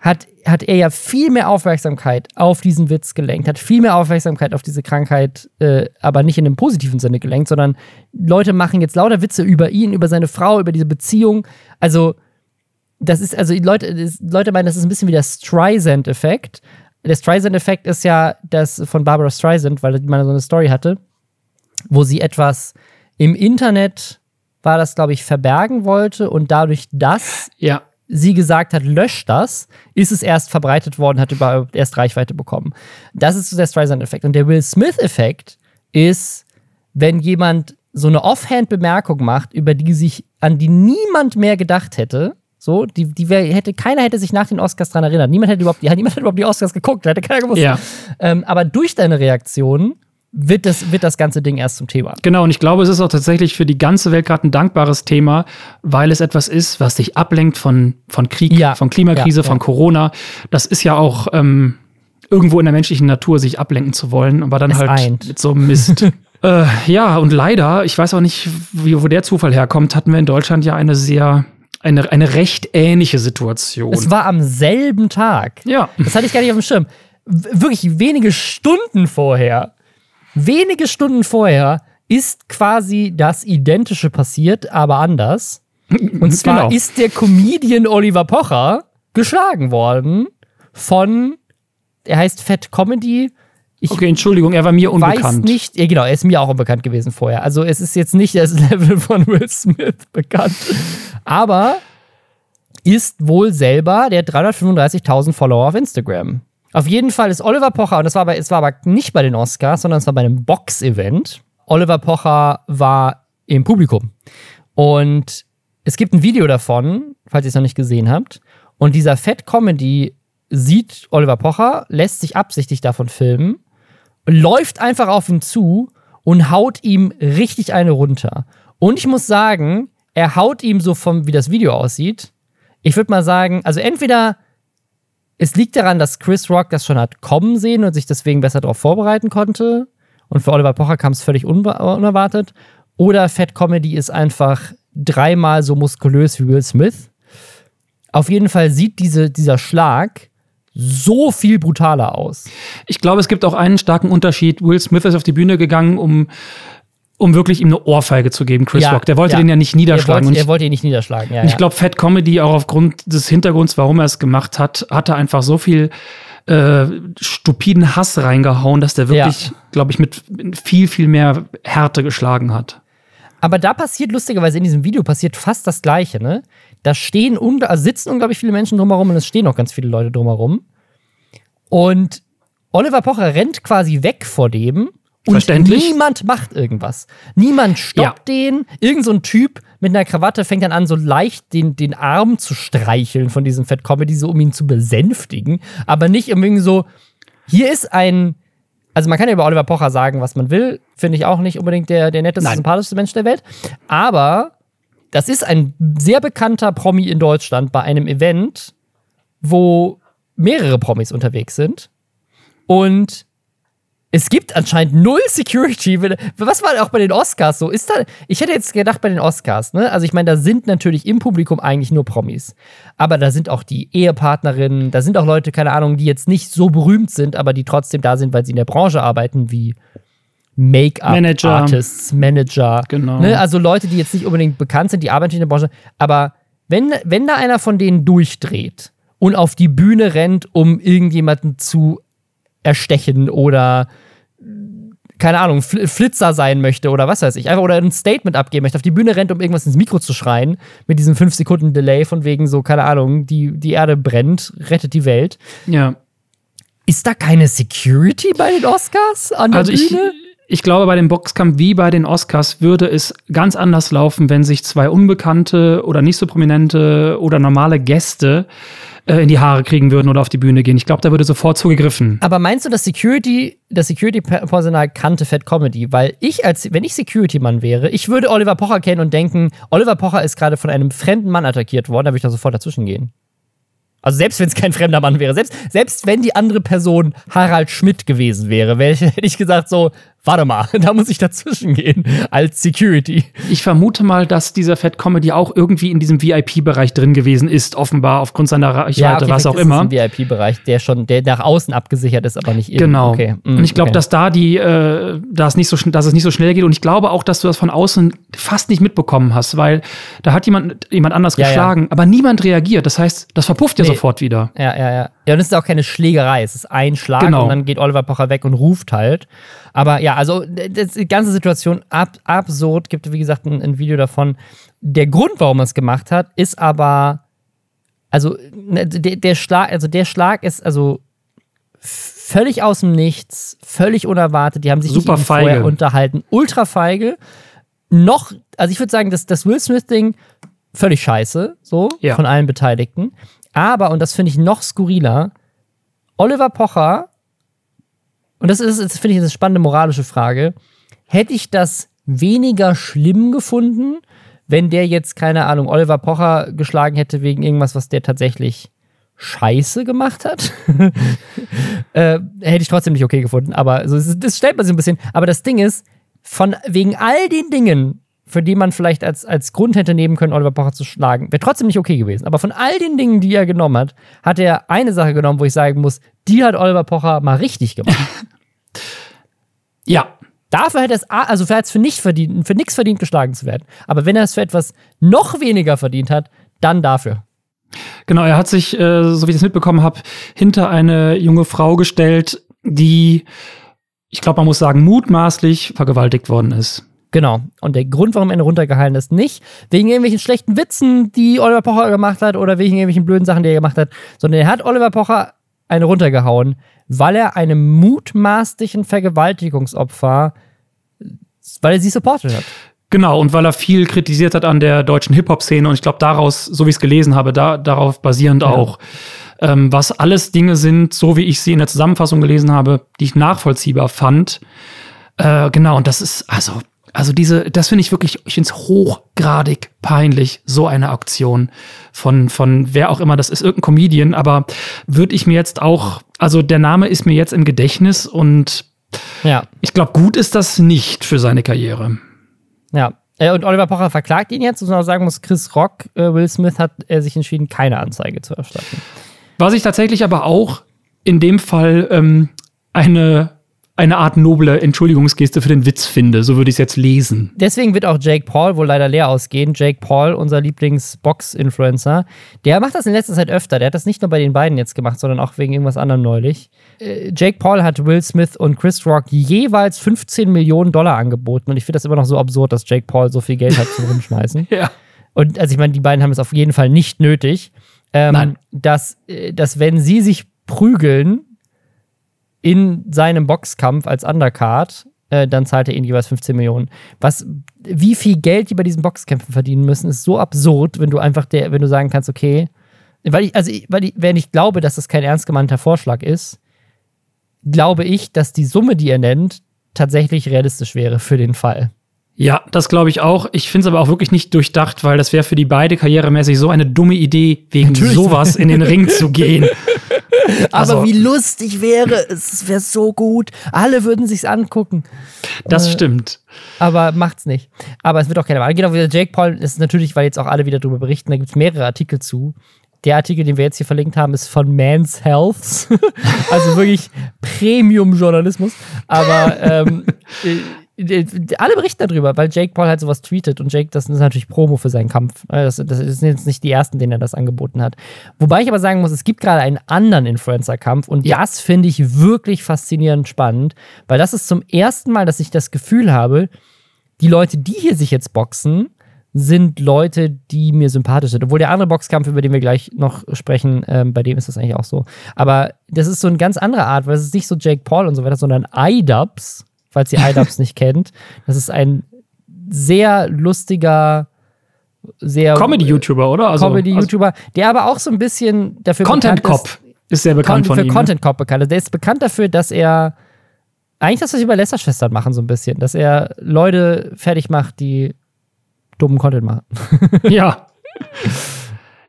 hat, hat er ja viel mehr Aufmerksamkeit auf diesen Witz gelenkt, hat viel mehr Aufmerksamkeit auf diese Krankheit, äh, aber nicht in einem positiven Sinne gelenkt, sondern Leute machen jetzt lauter Witze über ihn, über seine Frau, über diese Beziehung. Also, das ist, also Leute, das, Leute meinen, das ist ein bisschen wie der Streisand-Effekt. Der Streisand-Effekt ist ja das von Barbara Streisand, weil mal so eine Story hatte, wo sie etwas im Internet, war das, glaube ich, verbergen wollte und dadurch das ja. Sie gesagt hat, löscht das, ist es erst verbreitet worden, hat überhaupt erst Reichweite bekommen. Das ist so der Streisand-Effekt. Und der Will Smith-Effekt ist, wenn jemand so eine Offhand-Bemerkung macht, über die sich, an die niemand mehr gedacht hätte, so, die, die hätte, keiner hätte sich nach den Oscars dran erinnert. Niemand hätte überhaupt, niemand hätte überhaupt die Oscars geguckt, hätte keiner gewusst. Ja. Ähm, aber durch deine Reaktion wird das, wird das ganze Ding erst zum Thema. Genau, und ich glaube, es ist auch tatsächlich für die ganze Welt gerade ein dankbares Thema, weil es etwas ist, was dich ablenkt von, von Krieg, Ja. von Klimakrise, Ja, ja. von Corona. Das ist ja auch ähm, irgendwo in der menschlichen Natur, sich ablenken zu wollen, aber dann Es halt eint. mit so einem Mist. äh, ja, und leider, ich weiß auch nicht, wie, wo der Zufall herkommt, hatten wir in Deutschland ja eine sehr, eine, eine recht ähnliche Situation. Es war am selben Tag. ja. Das hatte ich gar nicht auf dem Schirm. Wirklich wenige Stunden vorher, wenige Stunden vorher ist quasi das Identische passiert, aber anders. Und zwar Genau. ist der Comedian Oliver Pocher geschlagen worden von, er heißt Fat Comedy. Ich Okay, Entschuldigung, er war mir weiß unbekannt. nicht, ja genau, er ist mir auch unbekannt gewesen vorher. Also es ist jetzt nicht das Level von Will Smith bekannt. Aber ist wohl selber der 335.000 Follower auf Instagram. Auf jeden Fall ist Oliver Pocher, und das war aber, es war aber nicht bei den Oscars, sondern es war bei einem Box-Event. Oliver Pocher war im Publikum. Und es gibt ein Video davon, falls ihr es noch nicht gesehen habt. Und dieser Fat Comedy sieht Oliver Pocher, lässt sich absichtlich davon filmen, läuft einfach auf ihn zu und haut ihm richtig eine runter. Und ich muss sagen, er haut ihm so vom, wie das Video aussieht. Ich würde mal sagen, also entweder es liegt daran, dass Chris Rock das schon hat kommen sehen und sich deswegen besser darauf vorbereiten konnte. Und für Oliver Pocher kam es völlig unbe- unerwartet. Oder Fat Comedy ist einfach dreimal so muskulös wie Will Smith. Auf jeden Fall sieht diese, dieser Schlag so viel brutaler aus. Ich glaube, es gibt auch einen starken Unterschied. Will Smith ist auf die Bühne gegangen, um, um wirklich ihm eine Ohrfeige zu geben, Chris Ja, Rock. Der wollte ja. den ja nicht Er niederschlagen. wollte, und er wollte ihn nicht niederschlagen. Ja, und ich glaube, Fat Comedy, auch aufgrund des Hintergrunds, warum er es gemacht hat, hat er einfach so viel äh, stupiden Hass reingehauen, dass der wirklich, Ja. glaube ich, mit viel, viel mehr Härte geschlagen hat. Aber da passiert lustigerweise in diesem Video passiert fast das Gleiche, ne? Da stehen, ungl- also sitzen unglaublich viele Menschen drumherum und es stehen auch ganz viele Leute drumherum. Und Oliver Pocher rennt quasi weg vor dem Und Verständlich. niemand macht irgendwas. Niemand stoppt den. Irgend so ein Typ mit einer Krawatte fängt dann an, so leicht den, den Arm zu streicheln von diesem Fat Comedy, so um ihn zu besänftigen. Aber nicht um irgendwie so, hier ist ein. Also man kann ja über Oliver Pocher sagen, was man will. Finde ich auch nicht unbedingt der, der netteste, Nein. sympathischste Mensch der Welt. Aber das ist ein sehr bekannter Promi in Deutschland bei einem Event, wo mehrere Promis unterwegs sind. Und es gibt anscheinend null Security. Was war auch bei den Oscars so? Ist da, ich hätte jetzt gedacht bei den Oscars, ne? Also ich meine, da sind natürlich im Publikum eigentlich nur Promis. Aber da sind auch die Ehepartnerinnen, da sind auch Leute, keine Ahnung, die jetzt nicht so berühmt sind, aber die trotzdem da sind, weil sie in der Branche arbeiten, wie Manager. Make-up-Artists, Manager. Genau. Ne? Also Leute, die jetzt nicht unbedingt bekannt sind, die arbeiten in der Branche. Aber wenn, wenn da einer von denen durchdreht und auf die Bühne rennt, um irgendjemanden zu erstechen oder keine Ahnung, Fl Flitzer sein möchte oder was weiß ich, einfach oder ein Statement abgeben möchte, auf die Bühne rennt, um irgendwas ins Mikro zu schreien, mit diesem 5 Sekunden Delay von wegen so, keine Ahnung, die, die Erde brennt, rettet die Welt. Ja. Ist da keine Security bei den Oscars an der Also ich, Bühne? ich glaube, bei dem Boxkampf wie bei den Oscars würde es ganz anders laufen, wenn sich zwei unbekannte oder nicht so prominente oder normale Gäste äh, in die Haare kriegen würden oder auf die Bühne gehen. Ich glaube, da würde sofort zugegriffen. Aber meinst du, dass Security, das Security-Personal kannte Fat Comedy? Weil ich als, wenn ich Security-Mann wäre, ich würde Oliver Pocher kennen und denken, Oliver Pocher ist gerade von einem fremden Mann attackiert worden, da würde ich da sofort dazwischen gehen. Also selbst wenn es kein fremder Mann wäre, selbst, selbst wenn die andere Person Harald Schmidt gewesen wäre, wär ich, hätte ich gesagt so, warte mal, da muss ich dazwischen gehen als Security. Ich vermute mal, dass dieser Fat Comedy auch irgendwie in diesem VIP-Bereich drin gewesen ist, offenbar aufgrund seiner Reichweite, was vielleicht auch ist immer. Ein VIP-Bereich, der schon, der nach außen abgesichert ist, aber nicht innen. Genau. Okay. mm, und ich glaube, okay. dass da die, äh, dass, nicht so, dass es nicht so schnell geht. Und ich glaube auch, dass du das von außen fast nicht mitbekommen hast, weil da hat jemand, jemand anders Ja, ja. geschlagen, aber niemand reagiert. Das heißt, das verpufft ja Nee. sofort wieder. Ja, ja, ja. Ja, und es ist auch keine Schlägerei. Es ist ein Schlag Genau. und dann geht Oliver Pocher weg und ruft halt. Aber ja, also das, die ganze Situation ab, absurd. Gibt, wie gesagt, ein, ein Video davon. Der Grund, warum er es gemacht hat, ist aber. Also, ne, der, der Schlag, also der Schlag ist also völlig aus dem Nichts, völlig unerwartet. Die haben sich Super nicht vorher feige. unterhalten. Ultra feige. Noch, also ich würde sagen, das, das Will Smith-Ding völlig scheiße, so, Ja. von allen Beteiligten. Aber, und das finde ich noch skurriler, Oliver Pocher, und das ist, finde ich eine spannende moralische Frage, hätte ich das weniger schlimm gefunden, wenn der jetzt, keine Ahnung, Oliver Pocher geschlagen hätte wegen irgendwas, was der tatsächlich scheiße gemacht hat? äh, hätte ich trotzdem nicht okay gefunden, aber so, das stellt man sich ein bisschen. Aber das Ding ist, von wegen all den Dingen, für die man vielleicht als, als Grund hätte nehmen können, Oliver Pocher zu schlagen, wäre trotzdem nicht okay gewesen. Aber von all den Dingen, die er genommen hat, hat er eine Sache genommen, wo ich sagen muss, die hat Oliver Pocher mal richtig gemacht. Ja. Dafür hätte er es, also es für nicht verdient, für nichts verdient, geschlagen zu werden. Aber wenn er es für etwas noch weniger verdient hat, dann dafür. Genau, er hat sich, äh, so wie ich das mitbekommen habe, hinter eine junge Frau gestellt, die, ich glaube, man muss sagen, mutmaßlich vergewaltigt worden ist. Genau. Und der Grund, warum er runtergehalten ist, nicht wegen irgendwelchen schlechten Witzen, die Oliver Pocher gemacht hat oder wegen irgendwelchen blöden Sachen, die er gemacht hat, sondern er hat Oliver Pocher eine runtergehauen, weil er einem mutmaßlichen Vergewaltigungsopfer, weil er sie supportet hat. Genau, und weil er viel kritisiert hat an der deutschen Hip-Hop-Szene und ich glaube daraus, so wie ich es gelesen habe, da, darauf basierend auch, ähm, was alles Dinge sind, so wie ich sie in der Zusammenfassung gelesen habe, die ich nachvollziehbar fand. Äh, genau, und das ist, also, also diese, das finde ich wirklich, ich finde es hochgradig peinlich, so eine Aktion von, von wer auch immer das ist, irgendein Comedian, aber würde ich mir jetzt auch, also der Name ist mir jetzt im Gedächtnis und Ja. ich glaube, gut ist das nicht für seine Karriere. Ja. Äh, Und Oliver Pocher verklagt ihn jetzt, muss man sagen muss, Chris Rock, äh, Will Smith hat äh, sich entschieden, keine Anzeige zu erstatten. Was ich tatsächlich aber auch in dem Fall ähm, eine, eine Art noble Entschuldigungsgeste für den Witz finde. So würde ich es jetzt lesen. Deswegen wird auch Jake Paul wohl leider leer ausgehen. Jake Paul, unser Lieblings-Box-Influencer, der macht das in letzter Zeit öfter. Der hat das nicht nur bei den beiden jetzt gemacht, sondern auch wegen irgendwas anderem neulich. Äh, Jake Paul hat Will Smith und Chris Rock jeweils 15 Millionen Dollar angeboten. Und ich finde das immer noch so absurd, dass Jake Paul so viel Geld hat zum Rumschmeißen. Ja. Und also ich meine, die beiden haben es auf jeden Fall nicht nötig, ähm, dass, äh, dass wenn sie sich prügeln in seinem Boxkampf als Undercard äh, dann zahlt er ihnen jeweils 15 Millionen. Was, wie viel Geld die bei diesen Boxkämpfen verdienen müssen, ist so absurd, wenn du einfach der, wenn du sagen kannst, okay, weil ich, also, weil ich, wenn ich glaube, dass das kein ernst gemeinter Vorschlag ist, glaube ich, dass die Summe, die er nennt, tatsächlich realistisch wäre für den Fall. Ja, das glaube ich auch. Ich finde es aber auch wirklich nicht durchdacht, weil das wäre für die beide karrieremäßig so eine dumme Idee, wegen Natürlich. sowas in den Ring zu gehen. Also, aber wie lustig wäre es, es wäre so gut. Alle würden sich's angucken. Das äh, stimmt. Aber macht's nicht. Aber es wird auch keiner machen. Genau, wie Jake Paul ist natürlich, weil jetzt auch alle wieder darüber berichten, da gibt es mehrere Artikel zu. Der Artikel, den wir jetzt hier verlinkt haben, ist von Man's Health. also wirklich Premium-Journalismus. Aber ähm, äh, alle berichten darüber, weil Jake Paul halt sowas tweetet und Jake, das ist natürlich Promo für seinen Kampf. Äh, das, das sind jetzt nicht die ersten, denen er das angeboten hat. Wobei ich aber sagen muss, es gibt gerade einen anderen Influencer-Kampf und ja. das finde ich wirklich faszinierend spannend, weil das ist zum ersten Mal, dass ich das Gefühl habe, die Leute, die hier sich jetzt boxen, sind Leute, die mir sympathisch sind. Obwohl der andere Boxkampf, über den wir gleich noch sprechen, ähm, bei dem ist das eigentlich auch so. Aber das ist so eine ganz andere Art, weil es ist nicht so Jake Paul und so weiter, sondern iDubbbz, falls ihr iDubbbz nicht kennt. Das ist ein sehr lustiger, sehr Comedy-YouTuber, oder? Also, Comedy-YouTuber, der aber auch so ein bisschen dafür Content Cop ist, ist sehr bekannt von für ihm. Ne? Content Cop bekannt. Also der ist bekannt dafür, dass er eigentlich das, was wir bei Lästerschwestern machen, so ein bisschen, dass er Leute fertig macht, die dummen Content machen. ja.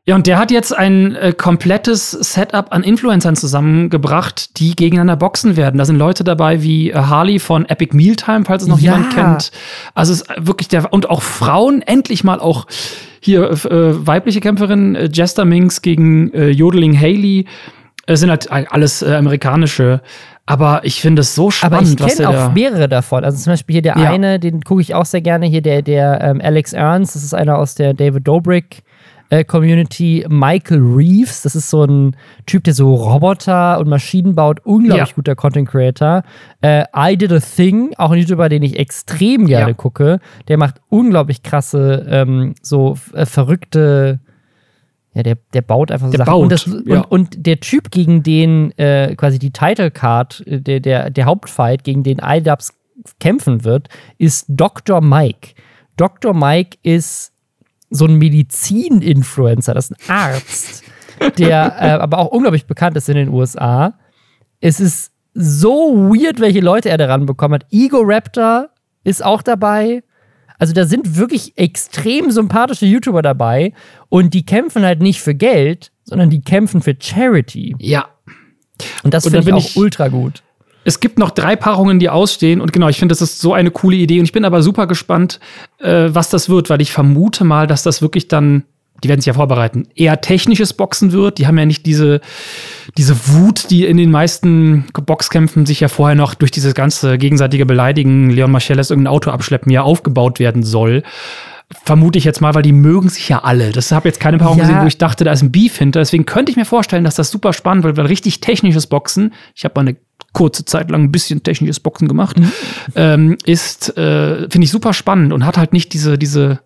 Ja, und der hat jetzt ein äh, komplettes Setup an Influencern zusammengebracht, die gegeneinander boxen werden. Da sind Leute dabei wie äh, Harley von Epic Mealtime, falls es noch ja. jemand kennt. Also es ist wirklich der und auch Frauen endlich mal auch hier äh, weibliche Kämpferin äh, Jester Minx gegen äh, Jodeling Haley. Es sind halt alles äh, amerikanische aber ich finde es so spannend, Aber ich kenne auch mehrere davon. Also zum Beispiel hier der ja. eine, den gucke ich auch sehr gerne. Hier der, der ähm, Alex Ernst, das ist einer aus der David Dobrik Community. Michael Reeves, das ist so ein Typ, der so Roboter und Maschinen baut. Unglaublich ja. guter Content Creator. Äh, I Did a Thing, auch ein YouTuber, den ich extrem gerne ja. gucke. Der macht unglaublich krasse, ähm, so äh, verrückte ja, der, der baut einfach so der Sachen. Baut, und, das, und, ja. und, der Typ, gegen den äh, quasi die Title Card, äh, der, der, der Hauptfight, gegen den IDubs kämpfen wird, ist Dr. Mike. Dr. Mike ist so ein Medizin-Influencer, das ist ein Arzt, der äh, aber auch unglaublich bekannt ist in den USA. Es ist so weird, welche Leute er daran bekommen hat. Ego Raptor ist auch dabei. Also da sind wirklich extrem sympathische YouTuber dabei und die kämpfen halt nicht für Geld, sondern die kämpfen für Charity. Ja. Und das finde ich auch ich, ultra gut. Es gibt noch drei Paarungen, die ausstehen. Und genau, ich finde, das ist so eine coole Idee. Und ich bin aber super gespannt, äh, was das wird, weil ich vermute mal, dass das wirklich dann die werden sich ja vorbereiten, eher technisches Boxen wird. Die haben ja nicht diese, diese Wut, die in den meisten Boxkämpfen sich ja vorher noch durch dieses ganze gegenseitige Beleidigen, Leon Marcellus irgendein Auto abschleppen, ja aufgebaut werden soll. Vermute ich jetzt mal, weil die mögen sich ja alle. Das habe jetzt keine Paarung ja. gesehen, wo ich dachte, da ist ein Beef hinter. Deswegen könnte ich mir vorstellen, dass das super spannend wird, weil richtig technisches Boxen, ich habe mal eine kurze Zeit lang ein bisschen technisches Boxen gemacht, mhm. ähm, ist, äh, finde ich super spannend und hat halt nicht diese, diese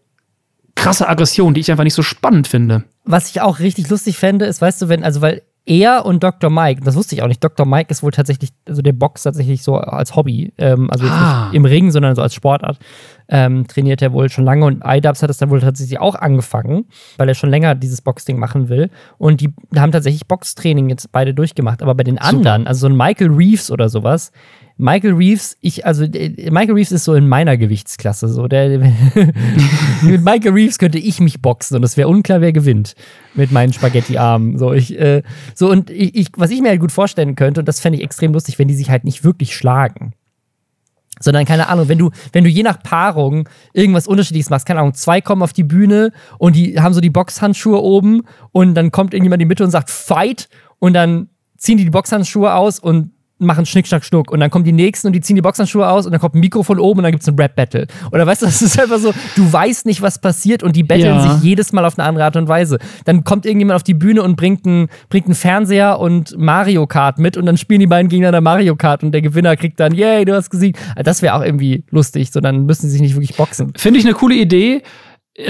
krasse Aggression, die ich einfach nicht so spannend finde. Was ich auch richtig lustig fände, ist, weißt du, wenn, also weil er und Dr. Mike, das wusste ich auch nicht, Dr. Mike ist wohl tatsächlich, also der Box tatsächlich so als Hobby, ähm, also ah. nicht im Ring, sondern so als Sportart, ähm, trainiert er wohl schon lange und iDubbbz hat es dann wohl tatsächlich auch angefangen, weil er schon länger dieses Boxding machen will und die haben tatsächlich Boxtraining jetzt beide durchgemacht, aber bei den Super. anderen, also so ein Michael Reeves oder sowas, Michael Reeves, ich, also Michael Reeves ist so in meiner Gewichtsklasse. So, der, mit Michael Reeves könnte ich mich boxen und es wäre unklar, wer gewinnt mit meinen Spaghetti-Armen. So, ich, äh, so, und ich, ich, was ich mir halt gut vorstellen könnte, und das fände ich extrem lustig, wenn die sich halt nicht wirklich schlagen. Sondern, keine Ahnung, wenn du, wenn du je nach Paarung irgendwas Unterschiedliches machst, keine Ahnung, zwei kommen auf die Bühne und die haben so die Boxhandschuhe oben und dann kommt irgendjemand in die Mitte und sagt Fight! Und dann ziehen die die Boxhandschuhe aus und machen Schnick, Schnack, Schnuck und dann kommen die nächsten und die ziehen die Boxhandschuhe aus und dann kommt ein Mikrofon oben und dann gibt es ein Rap-Battle. Oder weißt du, das ist einfach so, du weißt nicht, was passiert und die battlen ja. sich jedes Mal auf eine andere Art und Weise. Dann kommt irgendjemand auf die Bühne und bringt einen, bringt einen Fernseher und Mario Kart mit und dann spielen die beiden gegeneinander Mario Kart und der Gewinner kriegt dann, yay, du hast gesiegt. Das wäre auch irgendwie lustig, so dann müssen sie sich nicht wirklich boxen. Finde ich eine coole Idee.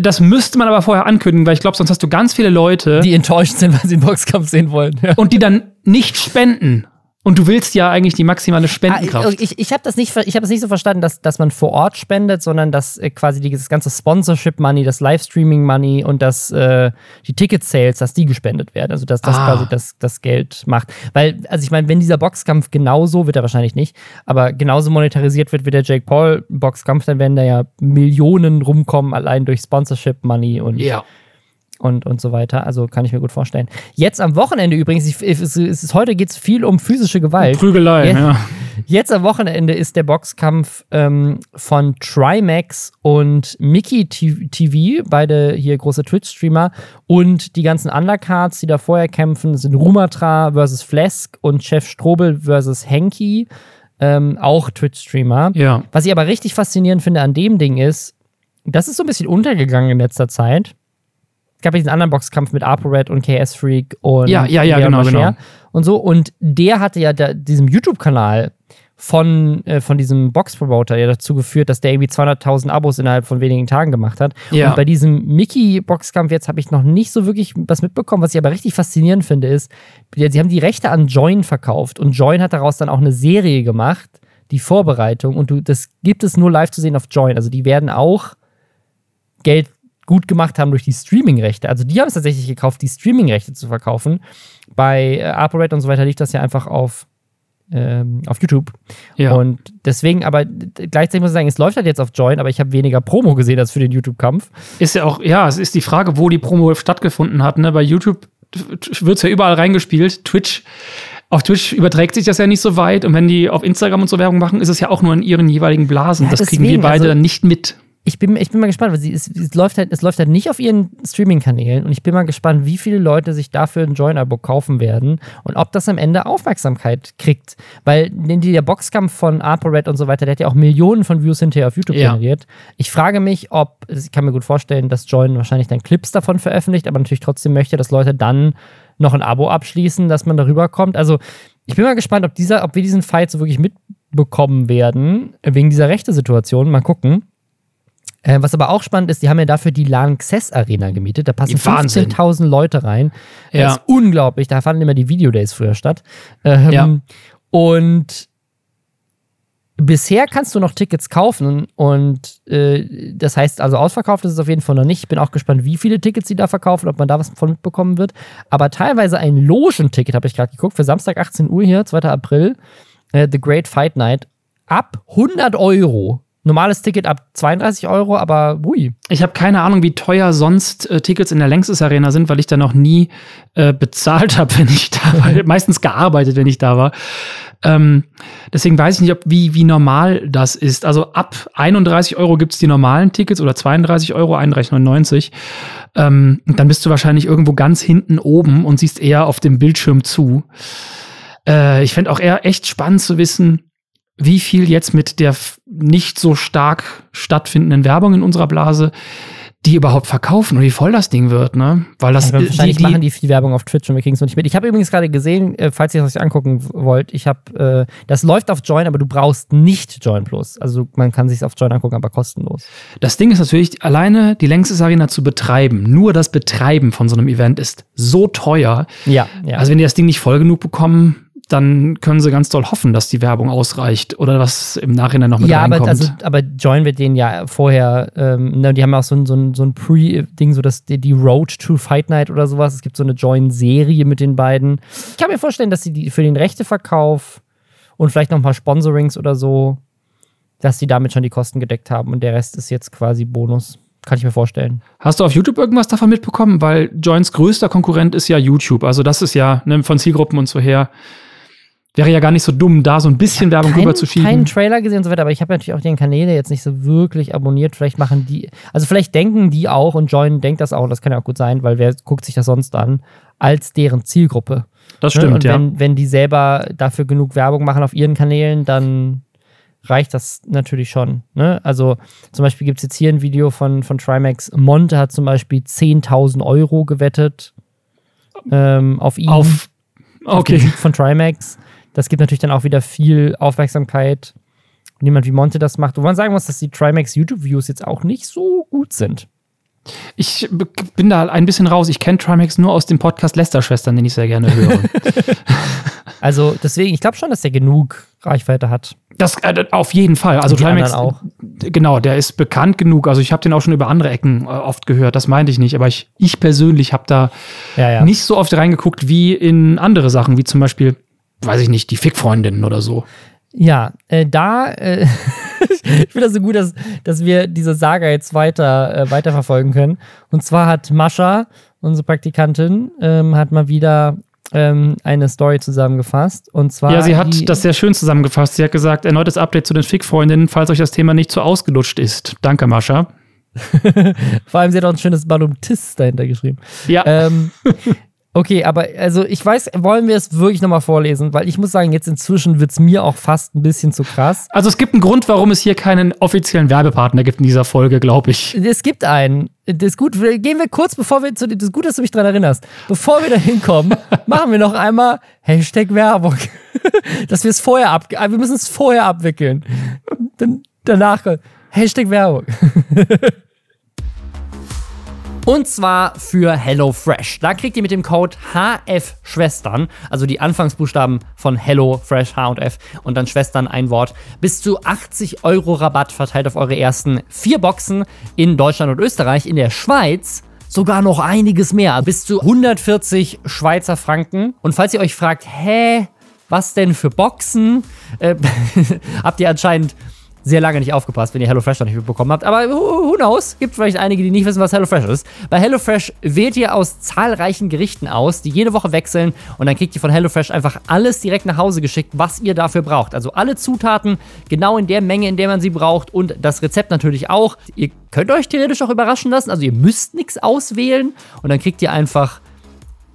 Das müsste man aber vorher ankündigen, weil ich glaube, sonst hast du ganz viele Leute, die enttäuscht sind, weil sie einen Boxkampf sehen wollen. Ja. Und die dann nicht spenden Und du willst ja eigentlich die maximale Spendenkraft. Ah, ich ich habe das, nicht, ich hab das nicht so verstanden, dass, dass man vor Ort spendet, sondern dass äh, quasi dieses ganze Sponsorship-Money, das Livestreaming-Money und das, äh, die Ticket-Sales, dass die gespendet werden. Also dass das Ah. quasi das, das Geld macht. Weil, also ich meine, wenn dieser Boxkampf genauso, wird er wahrscheinlich nicht, aber genauso monetarisiert wird wie der Jake Paul-Boxkampf, dann werden da ja Millionen rumkommen, allein durch Sponsorship-Money und ja. Und, und so weiter. Also kann ich mir gut vorstellen. Jetzt am Wochenende übrigens, ich, es, ist- heute geht es viel um physische Gewalt. Prügelei, Ja. ja. Jetzt am Wochenende ist der Boxkampf ähm, von Trimax und Mickey TV, beide hier große Twitch-Streamer. Und die ganzen Undercards, die da vorher kämpfen, sind Rumatra versus Flesk und Chef Strobel versus Henky, ähm, auch Twitch-Streamer. Ja. Was ich aber richtig faszinierend finde an dem Ding ist, das ist so ein bisschen untergegangen in letzter Zeit. Gab ja diesen anderen Boxkampf mit ApoRed und KS Freak und Ja, ja, ja, Leon genau, Mascher genau. und so. Und der hatte ja da, diesem YouTube-Kanal von, äh, von diesem Box-Promoter ja dazu geführt, dass der irgendwie 200.000 Abos innerhalb von wenigen Tagen gemacht hat. Ja. Und bei diesem Mickey-Boxkampf jetzt habe ich noch nicht so wirklich was mitbekommen. Was ich aber richtig faszinierend finde, ist, sie haben die Rechte an Join verkauft und Join hat daraus dann auch eine Serie gemacht, die Vorbereitung. Und du, das gibt es nur live zu sehen auf Join. Also die werden auch Geld gut gemacht haben durch die Streaming-Rechte. Also die haben es tatsächlich gekauft, die Streaming-Rechte zu verkaufen. Bei äh, ApoRed und so weiter liegt das ja einfach auf, ähm, auf YouTube. Ja. Und deswegen, aber gleichzeitig muss ich sagen, es läuft halt jetzt auf Join, aber ich habe weniger Promo gesehen als für den YouTube-Kampf. Ist ja auch, ja, es ist die Frage, wo die Promo stattgefunden hat. Ne? Bei YouTube wird es ja überall reingespielt. Twitch, auf Twitch überträgt sich das ja nicht so weit. Und wenn die auf Instagram und so Werbung machen, ist es ja auch nur in ihren jeweiligen Blasen. Ja, das kriegen wir deswegen, beide also- dann nicht mit. Ich bin, ich bin mal gespannt, weil sie, es, es, läuft halt, es läuft halt nicht auf ihren Streaming-Kanälen und ich bin mal gespannt, wie viele Leute sich dafür ein Join-Abo kaufen werden und ob das am Ende Aufmerksamkeit kriegt. Weil der Boxkampf von ApoRed und so weiter, der hat ja auch Millionen von Views hinterher auf YouTube Ja. generiert. Ich frage mich, ob, ich kann mir gut vorstellen, dass Join wahrscheinlich dann Clips davon veröffentlicht, aber natürlich trotzdem möchte, dass Leute dann noch ein Abo abschließen, dass man darüber kommt. Also ich bin mal gespannt, ob, dieser, ob wir diesen Fight so wirklich mitbekommen werden, wegen dieser rechte Situation. Mal gucken. Äh, was aber auch spannend ist, die haben ja dafür die Lanxess Arena gemietet. Da passen Wahnsinn. 15.000 Leute rein. Das Ja. ist unglaublich. Da fanden immer die Videodays früher statt. Ähm, Ja. Und bisher kannst du noch Tickets kaufen und äh, das heißt also ausverkauft ist es auf jeden Fall noch nicht. Ich bin auch gespannt, wie viele Tickets sie da verkaufen, ob man da was von mitbekommen wird. Aber teilweise ein Logenticket, habe ich gerade geguckt, für Samstag 18 Uhr hier, 2. April, äh, The Great Fight Night, ab 100 Euro. Normales Ticket ab 32 Euro, aber ui. Ich habe keine Ahnung, wie teuer sonst äh, Tickets in der Längstes Arena sind, weil ich da noch nie äh, bezahlt habe, wenn ich da war. Meistens gearbeitet, wenn ich da war. Ähm, deswegen weiß ich nicht, ob, wie, wie normal das ist. Also ab 31 Euro gibt's die normalen Tickets oder 32 Euro, 31,99. Ähm, dann bist du wahrscheinlich irgendwo ganz hinten oben und siehst eher auf dem Bildschirm zu. Äh, ich fände auch eher echt spannend zu wissen, wie viel jetzt mit der nicht so stark stattfindenden Werbung in unserer Blase die überhaupt verkaufen und wie voll das Ding wird, ne? Weil das äh, wahrscheinlich machen die viel Werbung auf Twitch und wir kriegen es noch nicht mit. Ich habe übrigens gerade gesehen, äh, falls ihr es euch angucken wollt, ich habe, äh, das läuft auf Join, aber du brauchst nicht Join Plus. Also man kann sich auf Join angucken, aber kostenlos. Das Ding ist natürlich, alleine die Längstes Arena zu betreiben, nur das Betreiben von so einem Event ist so teuer. Ja, ja. Also wenn die das Ding nicht voll genug bekommen, dann können sie ganz doll hoffen, dass die Werbung ausreicht oder was im Nachhinein noch mit ja, aber, reinkommt. also, aber Join wird denen ja vorher, ähm, ne, die haben ja auch so ein, so ein, so ein Pre-Ding, so dass die, die Road to Fight Night oder sowas. Es gibt so eine Join-Serie mit den beiden. Ich kann mir vorstellen, dass sie die für den Rechteverkauf und vielleicht noch ein paar Sponsorings oder so, dass sie damit schon die Kosten gedeckt haben und der Rest ist jetzt quasi Bonus. Kann ich mir vorstellen. Hast du auf YouTube irgendwas davon mitbekommen? Weil Joins größter Konkurrent ist ja YouTube. Also das ist ja ne, von Zielgruppen und so her. Wäre ja gar nicht so dumm, da so ein bisschen Werbung Kein, rüberzuschieben. keinen Trailer gesehen und so weiter, aber ich habe natürlich auch deren Kanäle jetzt nicht so wirklich abonniert. Vielleicht machen die, also vielleicht denken die auch und Join denkt das auch, und das kann ja auch gut sein, weil wer guckt sich das sonst an, als deren Zielgruppe. Das Ne? stimmt, und ja. wenn, wenn die selber dafür genug Werbung machen auf ihren Kanälen, dann reicht das natürlich schon. Ne? Also zum Beispiel gibt es jetzt hier ein Video von, von Trimax. Monte hat zum Beispiel 10.000 Euro gewettet ähm, auf ihn. Auf. auf den Okay. Sieg von Trimax. Das gibt natürlich dann auch wieder viel Aufmerksamkeit. Und jemand wie Monte das macht. Wo man sagen muss, dass die Trimax YouTube-Views jetzt auch nicht so gut sind. Ich bin da ein bisschen raus. Ich kenne Trimax nur aus dem Podcast Lästerschwestern, den ich sehr gerne höre. Also deswegen, ich glaube schon, dass er genug Reichweite hat. Das äh, auf jeden Fall. Also Trimax, auch. genau, der ist bekannt genug. Also ich habe den auch schon über andere Ecken äh, oft gehört. Das meinte ich nicht. Aber ich, ich persönlich habe da Ja, ja. nicht so oft reingeguckt wie in andere Sachen, wie zum Beispiel, weiß ich nicht, die Fickfreundinnen oder so. Ja, äh, da, äh, ich finde das so gut, dass, dass wir diese Saga jetzt weiter, äh, weiterverfolgen können. Und zwar hat Mascha, unsere Praktikantin, ähm, hat mal wieder ähm, eine Story zusammengefasst. Und zwar. Ja, sie hat das sehr schön zusammengefasst. Sie hat gesagt, erneutes Update zu den Fickfreundinnen, falls euch das Thema nicht zu ausgelutscht ist. Danke, Mascha. Vor allem, sie hat auch ein schönes Balumtis dahinter geschrieben. Ja. Ähm, okay, aber also ich weiß, wollen wir es wirklich nochmal vorlesen? Weil ich muss sagen, jetzt inzwischen wird es mir auch fast ein bisschen zu krass. Also es gibt einen Grund, warum es hier keinen offiziellen Werbepartner gibt in dieser Folge, glaube ich. Es gibt einen. Das ist gut. Gehen wir kurz, bevor wir zu. Das ist gut, dass du mich daran erinnerst. Bevor wir da hinkommen, machen wir noch einmal Hashtag Werbung. dass wir es vorher ab. Wir müssen es vorher abwickeln. Dann, danach. Hashtag Werbung. Und zwar für HelloFresh. Da kriegt ihr mit dem Code HF Schwestern, also die Anfangsbuchstaben von HelloFresh H und F und dann Schwestern ein Wort, bis zu 80 Euro Rabatt verteilt auf eure ersten vier Boxen in Deutschland und Österreich. In der Schweiz sogar noch einiges mehr, bis zu 140 Schweizer Franken. Und falls ihr euch fragt, hä, was denn für Boxen, äh, habt ihr anscheinend sehr lange nicht aufgepasst, wenn ihr HelloFresh noch nicht mitbekommen habt. Aber who, knows? Gibt vielleicht einige, die nicht wissen, was HelloFresh ist. Bei HelloFresh wählt ihr aus zahlreichen Gerichten aus, die jede Woche wechseln. Und dann kriegt ihr von HelloFresh einfach alles direkt nach Hause geschickt, was ihr dafür braucht. Also alle Zutaten genau in der Menge, in der man sie braucht. Und das Rezept natürlich auch. Ihr könnt euch theoretisch auch überraschen lassen. Also ihr müsst nichts auswählen. Und dann kriegt ihr einfach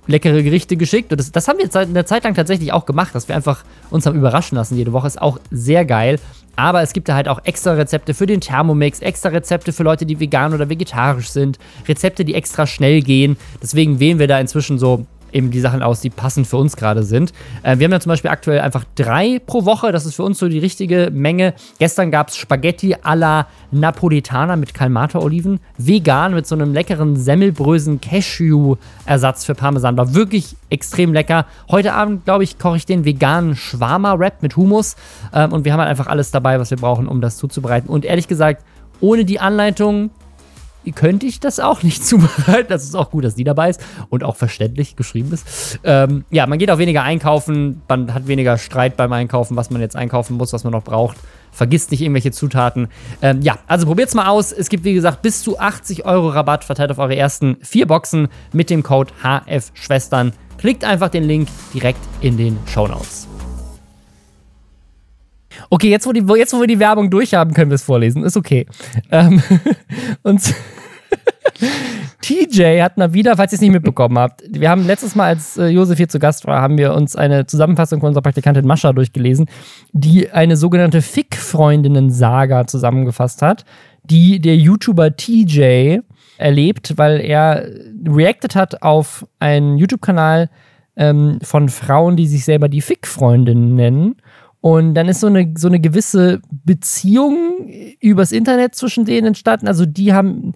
leckere Gerichte geschickt. Und das, das haben wir einer Zeit lang tatsächlich auch gemacht, dass wir einfach uns haben überraschen lassen jede Woche. Ist auch sehr geil. Aber es gibt da halt auch extra Rezepte für den Thermomix, extra Rezepte für Leute, die vegan oder vegetarisch sind, Rezepte, die extra schnell gehen. Deswegen wählen wir da inzwischen so eben die Sachen aus, die passend für uns gerade sind. Äh, wir haben ja zum Beispiel aktuell einfach drei pro Woche. Das ist für uns so die richtige Menge. Gestern gab es Spaghetti alla Napolitana mit Kalmata-Oliven. Vegan mit so einem leckeren Semmelbrösen Cashew-Ersatz für Parmesan. War wirklich extrem lecker. Heute Abend, glaube ich, koche ich den veganen Schwarma-Wrap mit Hummus. Ähm, und wir haben halt einfach alles dabei, was wir brauchen, um das zuzubereiten. Und ehrlich gesagt, ohne die Anleitung könnte ich das auch nicht zubereiten. Das ist auch gut, dass die dabei ist und auch verständlich geschrieben ist. Ähm, ja, man geht auch weniger einkaufen, man hat weniger Streit beim Einkaufen, was man jetzt einkaufen muss, was man noch braucht. Vergisst nicht irgendwelche Zutaten. Ähm, ja, also probiert's mal aus. Es gibt, wie gesagt, bis zu 80 Euro Rabatt verteilt auf eure ersten vier Boxen mit dem Code HF Schwestern. Klickt einfach den Link direkt in den Show Notes. Okay, jetzt wo, die, jetzt, wo wir die Werbung durchhaben, können wir es vorlesen. Ist okay. Ähm, und TJ hat mal wieder, falls ihr es nicht mitbekommen habt, wir haben letztes Mal, als äh, Josef hier zu Gast war, haben wir uns eine Zusammenfassung von unserer Praktikantin Mascha durchgelesen, die eine sogenannte Fick-Freundinnen-Saga zusammengefasst hat, die der YouTuber TJ erlebt, weil er reacted hat auf einen YouTube-Kanal ähm, von Frauen, die sich selber die Fick-Freundinnen nennen. Und dann ist so eine, so eine gewisse Beziehung übers Internet zwischen denen entstanden. Also die haben,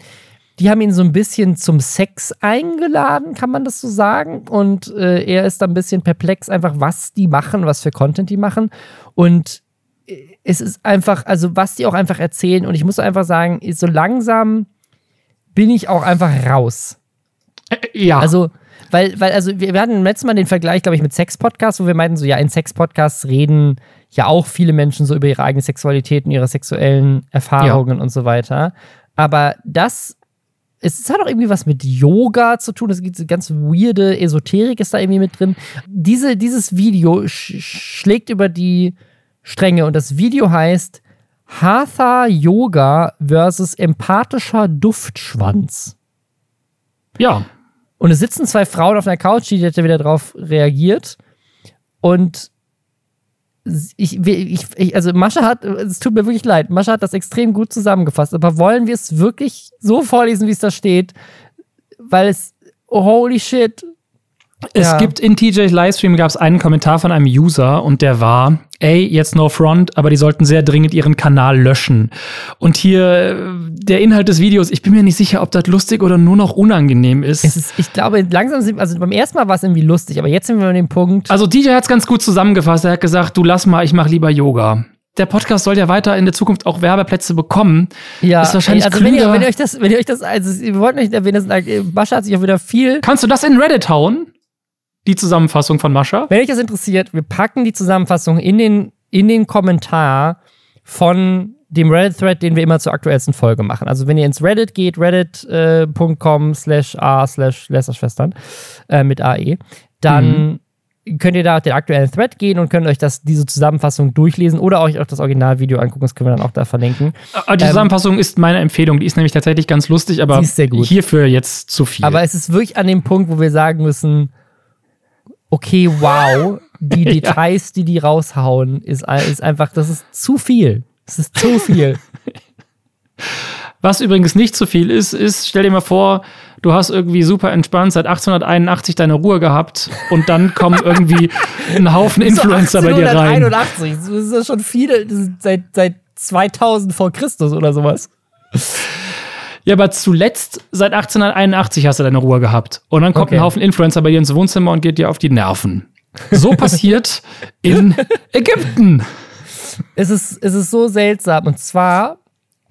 die haben ihn so ein bisschen zum Sex eingeladen, kann man das so sagen. Und äh, er ist da ein bisschen perplex, einfach was die machen, was für Content die machen. Und äh, es ist einfach, also was die auch einfach erzählen. Und ich muss einfach sagen, so langsam bin ich auch einfach raus. Äh, ja. Also, weil, weil, also wir, wir hatten letztes Mal den Vergleich, glaube ich, mit Sex-Podcasts, wo wir meinten, so ja, in Sex-Podcasts reden ja auch viele Menschen so über ihre eigene Sexualität und ihre sexuellen Erfahrungen und so weiter. Aber das, es, hat auch irgendwie was mit Yoga zu tun. Es gibt ganz weirde Esoterik ist da irgendwie mit drin. Diese, dieses Video sch schlägt über die Stränge und das Video heißt Hatha Yoga versus empathischer Duftschwanz. Ja. Und es sitzen zwei Frauen auf einer Couch, die ja wieder drauf reagiert. Und ich, ich, ich, also Mascha hat, es tut mir wirklich leid, Mascha hat das extrem gut zusammengefasst. Aber wollen wir es wirklich so vorlesen, wie es da steht? Weil es, holy shit. Es Ja. gibt in TJs Livestream gab es einen Kommentar von einem User und der war, ey, jetzt no front, aber die sollten sehr dringend ihren Kanal löschen. Und hier äh, der Inhalt des Videos, ich bin mir nicht sicher, ob das lustig oder nur noch unangenehm ist. Es ist, ich glaube, langsam sind, also beim ersten Mal war es irgendwie lustig, aber jetzt sind wir an dem Punkt. Also DJ hat es ganz gut zusammengefasst. Er hat gesagt, du lass mal, ich mach lieber Yoga. Der Podcast soll ja weiter in der Zukunft auch Werbeplätze bekommen. Ja, ist wahrscheinlich also wenn ihr, wenn ihr euch das, wenn ihr euch das, also wir wollten euch erwähnen, dass Mascha hat sich auch wieder viel. Kannst du das in Reddit hauen? Die Zusammenfassung von Mascha? Wenn euch das interessiert, wir packen die Zusammenfassung in den, in den Kommentar von dem Reddit-Thread, den wir immer zur aktuellsten Folge machen. Also wenn ihr ins Reddit geht, reddit.com slash a slash Lästerschwestern äh, mit AE, dann könnt ihr da auf den aktuellen Thread gehen und könnt euch das, diese Zusammenfassung durchlesen oder euch auch das Originalvideo angucken. Das können wir dann auch da verlinken. Ah, Die Zusammenfassung ist meine Empfehlung. Die ist nämlich tatsächlich ganz lustig, aber hierfür jetzt zu viel. Aber es ist wirklich an dem Punkt, wo wir sagen müssen, okay, wow, die Details, die die raushauen, ist, ist einfach, das ist zu viel. Es ist zu viel. Was übrigens nicht zu viel ist, ist, stell dir mal vor, du hast irgendwie super entspannt seit 1881 deine Ruhe gehabt und dann kommen irgendwie ein Haufen Influencer bei dir rein. 1881, das ist ja schon viele, seit, seit 2000 vor Christus oder sowas. Ja, aber zuletzt seit 1881 hast du deine Ruhe gehabt. Und dann kommt Okay. ein Haufen Influencer bei dir ins Wohnzimmer und geht dir auf die Nerven. So passiert in Ägypten. Es ist, es ist so seltsam. Und zwar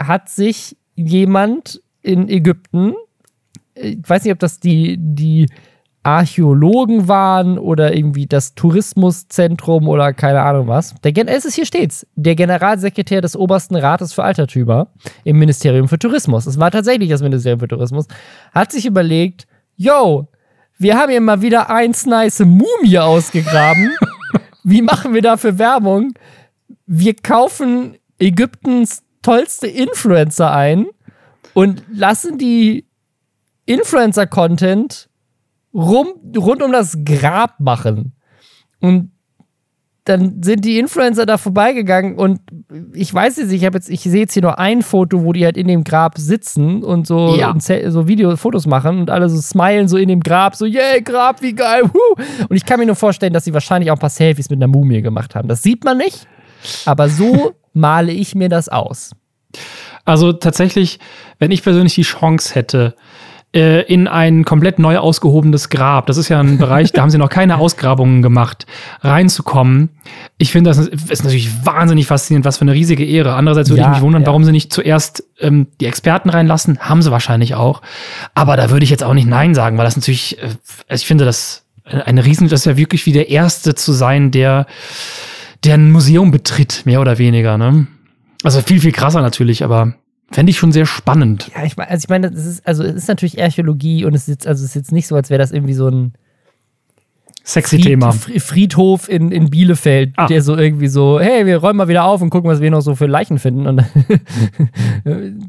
hat sich jemand in Ägypten, ich weiß nicht, ob das die, die Archäologen waren oder irgendwie das Tourismuszentrum oder keine Ahnung was. Der, Gen- es ist hier stets. Der Generalsekretär des obersten Rates für Altertümer im Ministerium für Tourismus. Es war tatsächlich das Ministerium für Tourismus. Hat sich überlegt, yo, wir haben hier mal wieder eins nice Mumie ausgegraben. Wie machen wir dafür Werbung? wir kaufen Ägyptens tollste Influencer ein und lassen die Influencer-Content rum, rund um das Grab machen. Und dann sind die Influencer da vorbeigegangen und ich weiß jetzt, nicht, ich habe jetzt, ich sehe jetzt hier nur ein Foto, wo die halt in dem Grab sitzen und so, Ja. so Video, Fotos machen und alle so smilen so in dem Grab, so, yay, Grab, wie geil, huh. Und ich kann mir nur vorstellen, dass sie wahrscheinlich auch ein paar Selfies mit einer Mumie gemacht haben. Das sieht man nicht, aber so male ich mir das aus. Also tatsächlich, wenn ich persönlich die Chance hätte, äh, in ein komplett neu ausgehobenes Grab, das ist ja ein Bereich, da haben sie noch keine Ausgrabungen gemacht, reinzukommen. Ich finde, das ist natürlich wahnsinnig faszinierend, was für eine riesige Ehre. Andererseits würde Ja, ich mich wundern, ja. warum sie nicht zuerst ähm, die Experten reinlassen. Haben sie wahrscheinlich auch. Aber da würde ich jetzt auch nicht Nein sagen, weil das natürlich, äh, also ich finde, das eine riesen, das ist ja wirklich wie der Erste zu sein, der, der ein Museum betritt, mehr oder weniger, ne? Also viel, viel krasser natürlich, aber fände ich schon sehr spannend. Ja, ich meine, also ich meine, das ist, also es ist natürlich Archäologie und es ist jetzt, also es ist jetzt nicht so, als wäre das irgendwie so ein Sexy Fried, Thema. Fri- Friedhof in, in Bielefeld, Ah. der so irgendwie so, hey, wir räumen mal wieder auf und gucken, was wir noch so für Leichen finden. Und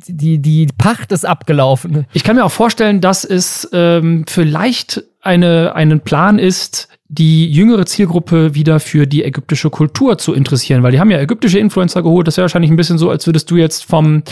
die, die Pacht ist abgelaufen. Ich kann mir auch vorstellen, dass es ähm, vielleicht eine, einen Plan ist, die jüngere Zielgruppe wieder für die ägyptische Kultur zu interessieren, weil die haben ja ägyptische Influencer geholt. Das wäre wahrscheinlich ein bisschen so, als würdest du jetzt vom,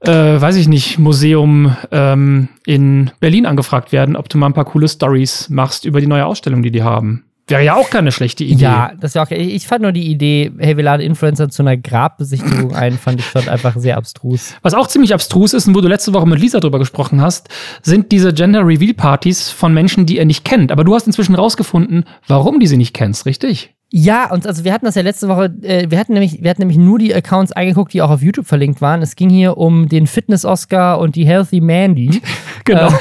äh, weiß ich nicht, Museum ähm, in Berlin angefragt werden, ob du mal ein paar coole Stories machst über die neue Ausstellung, die die haben. Wäre ja auch keine schlechte Idee. Ja, das ist ja auch, ich ich fand nur die Idee, hey, wir laden Influencer zu einer Grabbesichtigung ein, fand ich schon einfach sehr abstrus. Was auch ziemlich abstrus ist und wo du letzte Woche mit Lisa drüber gesprochen hast, sind diese Gender Reveal Partys von Menschen, die er nicht kennt. Aber du hast inzwischen rausgefunden, warum die sie nicht kennst, richtig? Ja, und also wir hatten das ja letzte Woche, äh, wir hatten nämlich, wir hatten nämlich nur die Accounts angeguckt, die auch auf YouTube verlinkt waren. Es ging hier um den Fitness-Oscar und die Healthy Mandy. Genau.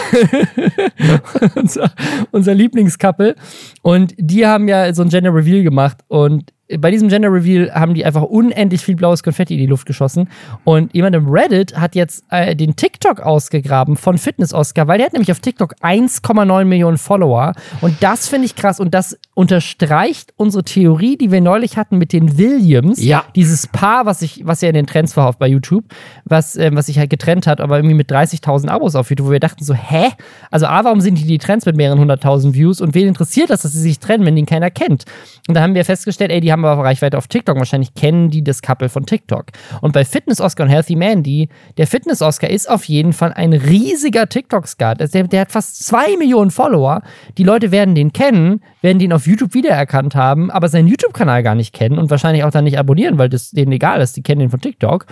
unser, unser Lieblingscouple. Und die haben ja so ein Gender Reveal gemacht. Und bei diesem Gender Reveal haben die einfach unendlich viel blaues Konfetti in die Luft geschossen. Und jemand im Reddit hat jetzt äh, den TikTok ausgegraben von Fitness Oscar, weil der hat nämlich auf TikTok 1,9 Millionen Follower. Und das finde ich krass. Und das unterstreicht unsere Theorie, die wir neulich hatten mit den Williams. Ja. Dieses Paar, was ich, was ja in den Trends war bei YouTube, was, ähm, was sich halt getrennt hat, aber irgendwie mit 30.000 Abos auf YouTube, wo wir dachten so, hä? Also A, warum sind die die Trends mit mehreren hunderttausend Views und wen interessiert das, dass sie sich trennen, wenn den keiner kennt? Und da haben wir festgestellt, ey, die haben aber Reichweite auf TikTok. Wahrscheinlich kennen die das Couple von TikTok. Und bei Fitness Oscar und Healthy Mandy, der Fitness Oscar ist auf jeden Fall ein riesiger TikTok-Star. Der, der hat fast zwei Millionen Follower. Die Leute werden den kennen, werden den auf YouTube wiedererkannt haben, aber seinen YouTube-Kanal gar nicht kennen und wahrscheinlich auch dann nicht abonnieren, weil das denen egal ist. Die kennen den von TikTok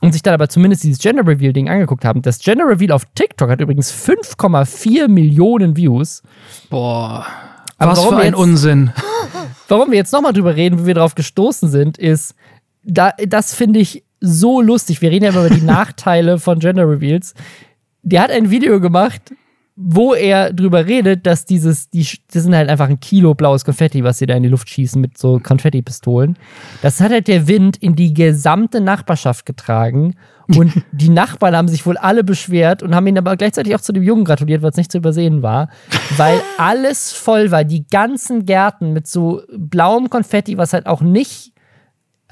und sich dann aber zumindest dieses Gender Reveal-Ding angeguckt haben. Das Gender Reveal auf TikTok hat übrigens 5,4 Millionen Views. Boah. Aber was warum für ein jetzt- Unsinn. Warum wir jetzt nochmal drüber reden, wie wir drauf gestoßen sind, ist, da, das finde ich so lustig. Wir reden ja immer über die Nachteile von Gender Reveals. Der hat ein Video gemacht, wo er drüber redet, dass dieses, die, das sind halt einfach ein Kilo blaues Konfetti, was sie da in die Luft schießen mit so Konfetti-Pistolen. Das hat halt der Wind in die gesamte Nachbarschaft getragen. Und die Nachbarn haben sich wohl alle beschwert und haben ihn aber gleichzeitig auch zu dem Jungen gratuliert, was nicht zu übersehen war, weil alles voll war. Die ganzen Gärten mit so blauem Konfetti, was halt auch nicht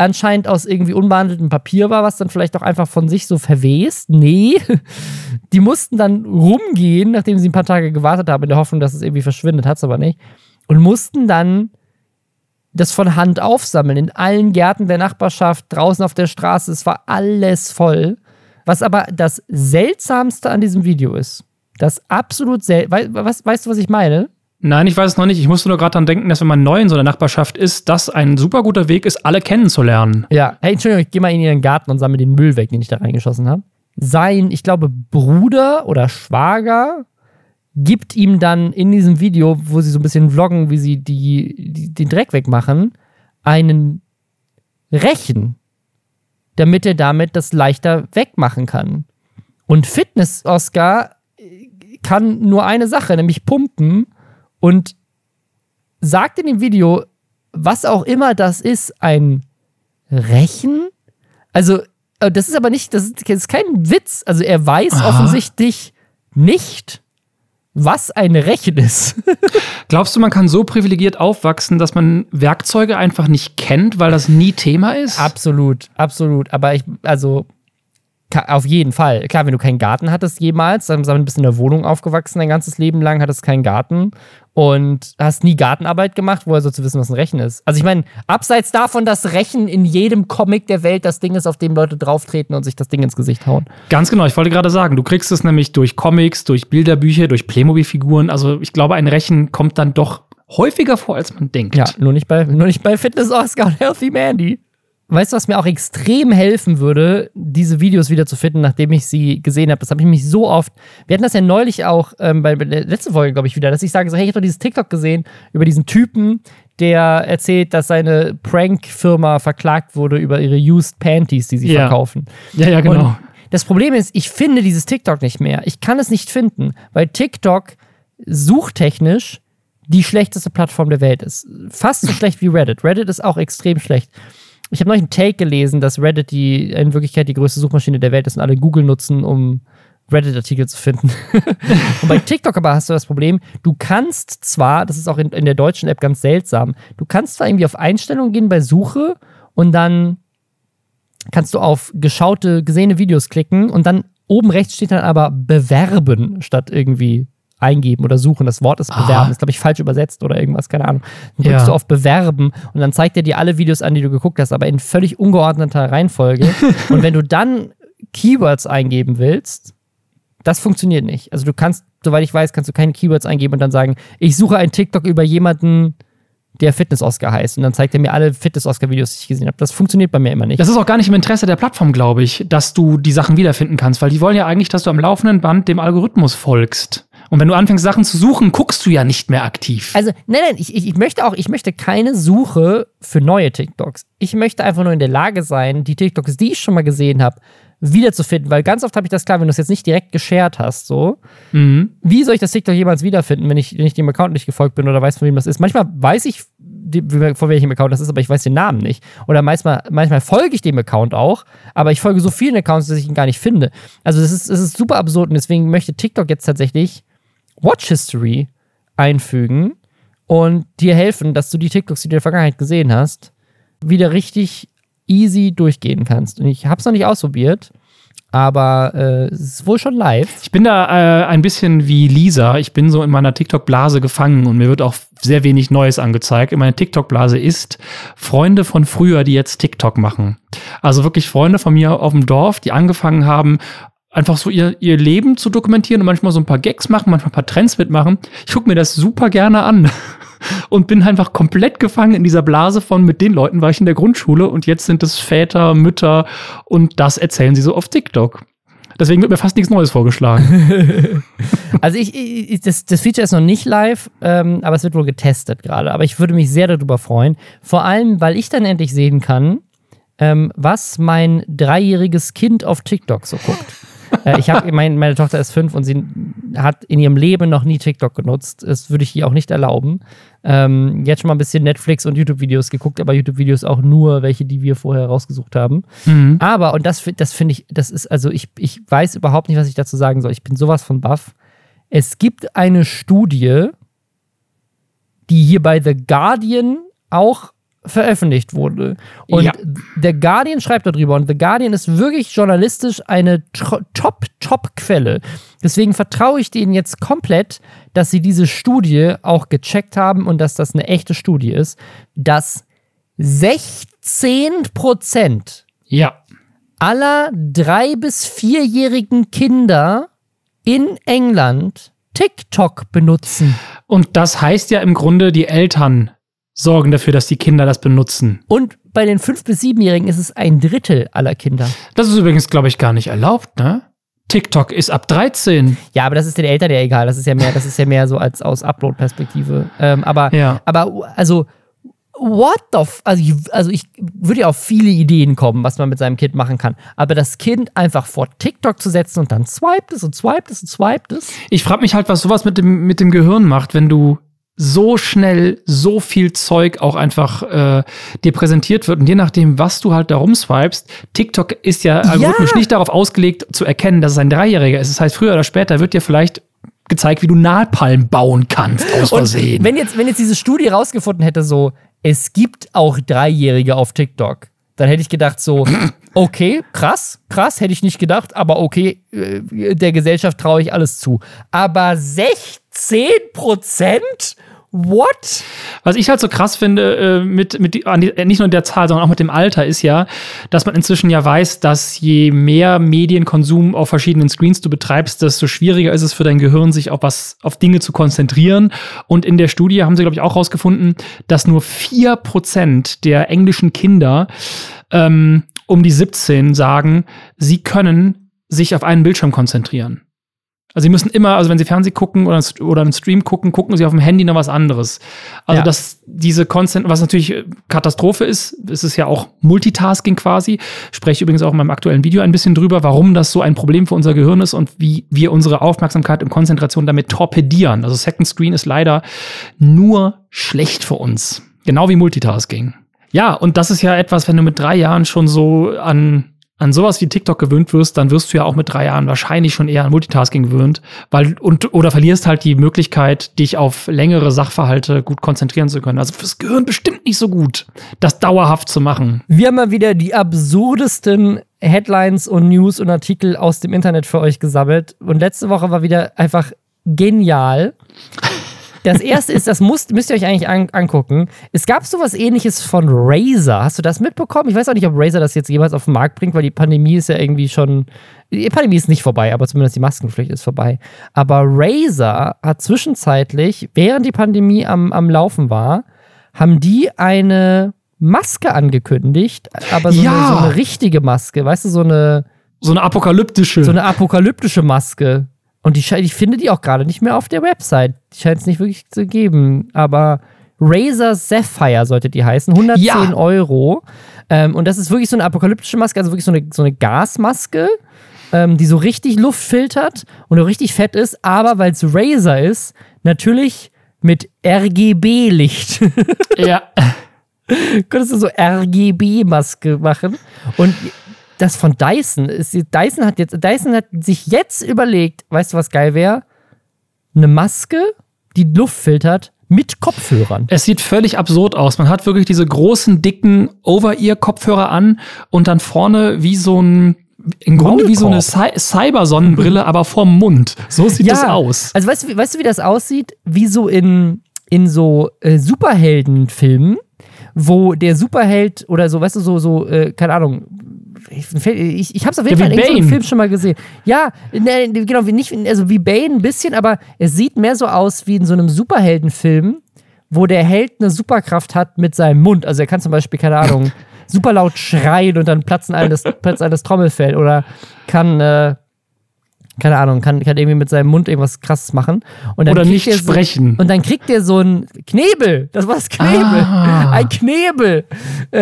anscheinend aus irgendwie unbehandeltem Papier war, was dann vielleicht auch einfach von sich so verwest. Nee, die mussten dann rumgehen, nachdem sie ein paar Tage gewartet haben, in der Hoffnung, dass es irgendwie verschwindet, hat es aber nicht. Und mussten dann das von Hand aufsammeln in allen Gärten der Nachbarschaft, draußen auf der Straße. Es war alles voll. Was aber das Seltsamste an diesem Video ist, das absolut sel Wei was, weißt du, was ich meine? Nein, ich weiß es noch nicht. Ich musste nur gerade dran denken, dass wenn man neu in so einer Nachbarschaft ist, das ein super guter Weg ist, alle kennenzulernen. Ja, hey, Entschuldigung, ich gehe mal in ihren Garten und sammle den Müll weg, den ich da reingeschossen habe. Sein, ich glaube, Bruder oder Schwager gibt ihm dann in diesem Video, wo sie so ein bisschen vloggen, wie sie die, die, den Dreck wegmachen, einen Rechen, damit er damit das leichter wegmachen kann. Und Fitness-Oscar kann nur eine Sache, nämlich pumpen und sagt in dem Video, was auch immer das ist, ein Rechen? Also, äh, das ist aber nicht, das ist, das ist kein Witz. Also, er weiß Aha. offensichtlich nicht, was ein Rechen ist. Glaubst du, man kann so privilegiert aufwachsen, dass man Werkzeuge einfach nicht kennt, weil das nie Thema ist? absolut, absolut. Aber ich, also, auf jeden Fall. Klar, wenn du keinen Garten hattest jemals, dann bist du in der Wohnung aufgewachsen, dein ganzes Leben lang, hattest keinen Garten und hast nie Gartenarbeit gemacht, woher sollst du wissen, was ein Rechen ist? Also ich meine, abseits davon, dass Rechen in jedem Comic der Welt das Ding ist, auf dem Leute drauftreten und sich das Ding ins Gesicht hauen. Ganz genau, ich wollte gerade sagen, du kriegst es nämlich durch Comics, durch Bilderbücher, durch Playmobil-Figuren. Also ich glaube, ein Rechen kommt dann doch häufiger vor, als man denkt. Ja, nur nicht bei, nur nicht bei Fitness Oscar und Healthy Mandy. Weißt du, was mir auch extrem helfen würde, diese Videos wieder zu finden, nachdem ich sie gesehen habe? Das habe ich mich so oft. Wir hatten das ja neulich auch ähm, bei der letzten Folge, glaube ich, wieder, dass ich sage: so, Hey, ich habe doch dieses TikTok gesehen über diesen Typen, der erzählt, dass seine Prank-Firma verklagt wurde über ihre Used Panties, die sie Ja. verkaufen. Ja, ja, genau. Und das Problem ist, ich finde dieses TikTok nicht mehr. Ich kann es nicht finden, weil TikTok suchtechnisch die schlechteste Plattform der Welt ist. Fast so schlecht wie Reddit. Reddit ist auch extrem schlecht. Ich habe neulich einen Take gelesen, dass Reddit die in Wirklichkeit die größte Suchmaschine der Welt ist und alle Google nutzen, um Reddit-Artikel zu finden. und bei TikTok aber hast du das Problem, du kannst zwar, das ist auch in, in der deutschen App ganz seltsam, du kannst zwar irgendwie auf Einstellungen gehen bei Suche und dann kannst du auf geschaute, gesehene Videos klicken und dann oben rechts steht dann aber bewerben statt irgendwie eingeben oder suchen. Das Wort ist bewerben, Aha. ist glaube ich falsch übersetzt oder irgendwas, keine Ahnung. Dann drückst Ja. du auf bewerben und dann zeigt er dir alle Videos an, die du geguckt hast, aber in völlig ungeordneter Reihenfolge. und wenn du dann Keywords eingeben willst, das funktioniert nicht. Also du kannst, soweit ich weiß, kannst du keine Keywords eingeben und dann sagen, ich suche ein TikTok über jemanden, der Fitness-Oscar heißt. Und dann zeigt er mir alle Fitness-Oscar-Videos, die ich gesehen habe. Das funktioniert bei mir immer nicht. Das ist auch gar nicht im Interesse der Plattform, glaube ich, dass du die Sachen wiederfinden kannst, weil die wollen ja eigentlich, dass du am laufenden Band dem Algorithmus folgst. Und wenn du anfängst, Sachen zu suchen, guckst du ja nicht mehr aktiv. Also, nein, nein, ich, ich, möchte auch, ich möchte keine Suche für neue TikToks. Ich möchte einfach nur in der Lage sein, die TikToks, die ich schon mal gesehen habe, wiederzufinden. Weil ganz oft habe ich das klar, wenn du es jetzt nicht direkt geshared hast, so, Mhm. wie soll ich das TikTok jemals wiederfinden, wenn ich, wenn ich dem Account nicht gefolgt bin oder weiß, von wem das ist? Manchmal weiß ich, von welchem Account das ist, aber ich weiß den Namen nicht. Oder manchmal, manchmal folge ich dem Account auch, aber ich folge so vielen Accounts, dass ich ihn gar nicht finde. Also, das ist, das ist super absurd und deswegen möchte TikTok jetzt tatsächlich Watch History einfügen. und dir helfen, dass du die TikToks, die du in der Vergangenheit gesehen hast, wieder richtig easy durchgehen kannst. Und ich habe es noch nicht ausprobiert, aber äh, es ist wohl schon live. Ich bin da äh, ein bisschen wie Lisa. Ich bin so in meiner TikTok-Blase gefangen und mir wird auch sehr wenig Neues angezeigt. In meiner TikTok-Blase ist Freunde von früher, die jetzt TikTok machen. Also wirklich Freunde von mir auf dem Dorf, die angefangen haben, einfach so ihr, ihr Leben zu dokumentieren und manchmal so ein paar Gags machen, manchmal ein paar Trends mitmachen. Ich gucke mir das super gerne an und bin einfach komplett gefangen in dieser Blase von, mit den Leuten war ich in der Grundschule und jetzt sind es Väter, Mütter und das erzählen sie so auf TikTok. Deswegen wird mir fast nichts Neues vorgeschlagen. also ich, ich, das, das Feature ist noch nicht live, ähm, aber es wird wohl getestet gerade. Aber ich würde mich sehr darüber freuen. Vor allem, weil ich dann endlich sehen kann, ähm, was mein dreijähriges Kind auf TikTok so guckt. Äh, ich habe, mein, meine Tochter ist fünf und sie hat in ihrem Leben noch nie TikTok genutzt. Das würde ich ihr auch nicht erlauben. Ähm, jetzt schon mal ein bisschen Netflix und YouTube-Videos geguckt, aber YouTube-Videos auch nur welche, die wir vorher rausgesucht haben. Mhm. Aber, und das, das finde ich, das ist, also ich, ich weiß überhaupt nicht, was ich dazu sagen soll. Ich bin sowas von baff. Es gibt eine Studie, die hier bei The Guardian auch veröffentlicht wurde. Und ja. der Guardian schreibt darüber und The Guardian ist wirklich journalistisch eine Top-Top-Quelle. Deswegen vertraue ich denen jetzt komplett, dass sie diese Studie auch gecheckt haben und dass das eine echte Studie ist, dass 16 Prozent ja. aller drei- bis vierjährigen Kinder in England TikTok benutzen. Und das heißt ja im Grunde, die Eltern sorgen dafür, dass die Kinder das benutzen. Und bei den 5- bis 7-Jährigen ist es ein Drittel aller Kinder. Das ist übrigens, glaube ich, gar nicht erlaubt, ne? TikTok ist ab 13. Ja, aber das ist den Eltern ja egal. Das ist ja mehr, das ist ja mehr so als aus Upload-Perspektive. Ähm, aber, ja. aber also, what the f also ich, also ich würde ja auf viele Ideen kommen, was man mit seinem Kind machen kann. Aber das Kind einfach vor TikTok zu setzen und dann swiped es und swiped es und swiped es. Ich frage mich halt, was sowas mit dem, mit dem Gehirn macht, wenn du so schnell so viel Zeug auch einfach äh, dir präsentiert wird. Und je nachdem, was du halt da rumswipest, TikTok ist ja algorithmisch ja. nicht darauf ausgelegt, zu erkennen, dass es ein Dreijähriger ist. Das heißt, früher oder später wird dir vielleicht gezeigt, wie du Napalm bauen kannst, aus Versehen. Und wenn jetzt, wenn jetzt diese Studie rausgefunden hätte, so, es gibt auch Dreijährige auf TikTok, dann hätte ich gedacht, so, okay, krass, krass, hätte ich nicht gedacht, aber okay, äh, der Gesellschaft traue ich alles zu. Aber 16 Prozent? What? Was ich halt so krass finde, äh, mit, mit die, äh, nicht nur der Zahl, sondern auch mit dem Alter, ist ja, dass man inzwischen ja weiß, dass je mehr Medienkonsum auf verschiedenen Screens du betreibst, desto schwieriger ist es für dein Gehirn, sich auf was, auf Dinge zu konzentrieren. Und in der Studie haben sie, glaube ich, auch rausgefunden, dass nur vier Prozent der englischen Kinder ähm, um die 17 sagen, sie können sich auf einen Bildschirm konzentrieren. Also sie müssen immer, also wenn sie Fernsehen gucken oder, oder einen Stream gucken, gucken sie auf dem Handy noch was anderes. Also ja. dass diese Constant, was natürlich Katastrophe ist, ist es ja auch Multitasking quasi. Spreche übrigens auch in meinem aktuellen Video ein bisschen drüber, warum das so ein Problem für unser Gehirn ist und wie wir unsere Aufmerksamkeit und Konzentration damit torpedieren. Also Second Screen ist leider nur schlecht für uns. Genau wie Multitasking. Ja, und das ist ja etwas, wenn du mit drei Jahren schon so an an sowas wie TikTok gewöhnt wirst, dann wirst du ja auch mit drei Jahren wahrscheinlich schon eher an Multitasking gewöhnt, weil und oder verlierst halt die Möglichkeit, dich auf längere Sachverhalte gut konzentrieren zu können. Also fürs Gehirn bestimmt nicht so gut, das dauerhaft zu machen. Wir haben mal wieder die absurdesten Headlines und News und Artikel aus dem Internet für euch gesammelt und letzte Woche war wieder einfach genial. Das erste ist, das müsst, müsst ihr euch eigentlich an, angucken. Es gab sowas ähnliches von Razer. Hast du das mitbekommen? Ich weiß auch nicht, ob Razer das jetzt jemals auf den Markt bringt, weil die Pandemie ist ja irgendwie schon. Die Pandemie ist nicht vorbei, aber zumindest die Maskenpflicht ist vorbei. Aber Razer hat zwischenzeitlich, während die Pandemie am, am Laufen war, haben die eine Maske angekündigt, aber so, ja. eine, so eine richtige Maske, weißt du, so eine. So eine apokalyptische. So eine apokalyptische Maske. Und die, ich finde die auch gerade nicht mehr auf der Website. Die scheint es nicht wirklich zu geben. Aber Razer Sapphire sollte die heißen. 110 ja. Euro. Ähm, und das ist wirklich so eine apokalyptische Maske, also wirklich so eine, so eine Gasmaske, ähm, die so richtig Luft filtert und auch richtig fett ist. Aber weil es Razer ist, natürlich mit RGB-Licht. ja. Könntest du so RGB-Maske machen. Und das von Dyson ist, Dyson hat jetzt, Dyson hat sich jetzt überlegt, weißt du, was geil wäre? Eine Maske, die Luft filtert mit Kopfhörern. Es sieht völlig absurd aus. Man hat wirklich diese großen, dicken Over-Ear-Kopfhörer an und dann vorne wie so ein im Grunde wie so eine Cy Cyber-Sonnenbrille, aber vorm Mund. So sieht Ja. das aus. Also weißt du, wie- weißt du, wie das aussieht? Wie so in, in so äh, Superheldenfilmen, wo der Superheld oder so, weißt du, so, so, äh, keine Ahnung. Ich, ich, habe es auf jeden Ja, Fall in irgendeinem. Film schon mal gesehen. Ja, ne, genau, wie nicht, also wie Bane ein bisschen, aber es sieht mehr so aus wie in so einem Superheldenfilm, wo der Held eine Superkraft hat mit seinem Mund. Also er kann zum Beispiel, keine Ahnung, super laut schreien und dann platzen allen das, platzt allen das Trommelfell oder kann, äh, keine Ahnung, kann, kann irgendwie mit seinem Mund irgendwas krasses machen. Und dann Oder kriegt nicht er so, sprechen. Und dann kriegt er so ein Knebel. Das war das Knebel. Ah. Ein Knebel.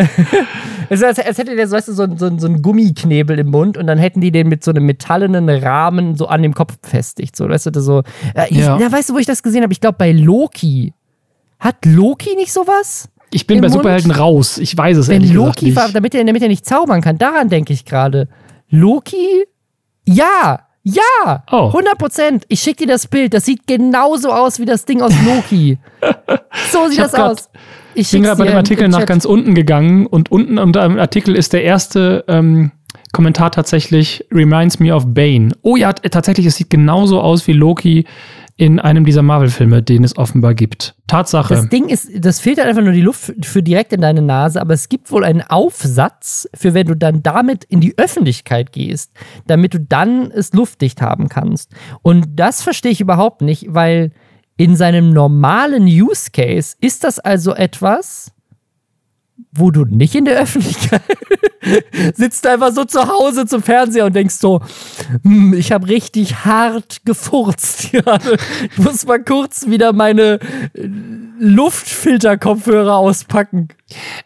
Es ist, als, als hätte der so, weißt du, so, ein- so, so einen Gummiknebel im Mund und dann hätten die den mit so einem metallenen Rahmen so an dem Kopf befestigt. So, weißt du, so. Äh, ich, Ja. ja. weißt du, wo ich das gesehen habe? Ich glaube, bei Loki. Hat Loki nicht sowas? Ich bin Im bei Mund? Superhelden raus. Ich weiß es Wenn ehrlich Loki, nicht. war, damit er, damit er nicht zaubern kann, daran denke ich gerade. Loki? Ja! Ja! Oh. 100 Prozent! Ich schicke dir das Bild. Das sieht genauso aus wie das Ding aus Loki. so sieht das grad- aus. Ich bin gerade bei dem Artikel im nach ganz unten gegangen und unten unter dem Artikel ist der erste ähm, Kommentar tatsächlich Reminds me of Bane. Oh ja, tatsächlich, es sieht genauso aus wie Loki in einem dieser Marvel-Filme, den es offenbar gibt. Tatsache. Das Ding ist, das filtert einfach nur die Luft für direkt in deine Nase, aber es gibt wohl einen Aufsatz für wenn du dann damit in die Öffentlichkeit gehst, damit du dann es luftdicht haben kannst. Und das verstehe ich überhaupt nicht, weil in seinem normalen Use Case ist das also etwas, wo du nicht in der Öffentlichkeit sitzt einfach so zu Hause zum Fernseher und denkst so, hm, ich habe richtig hart gefurzt gerade. Ich muss mal kurz wieder meine äh, Luftfilterkopfhörer auspacken.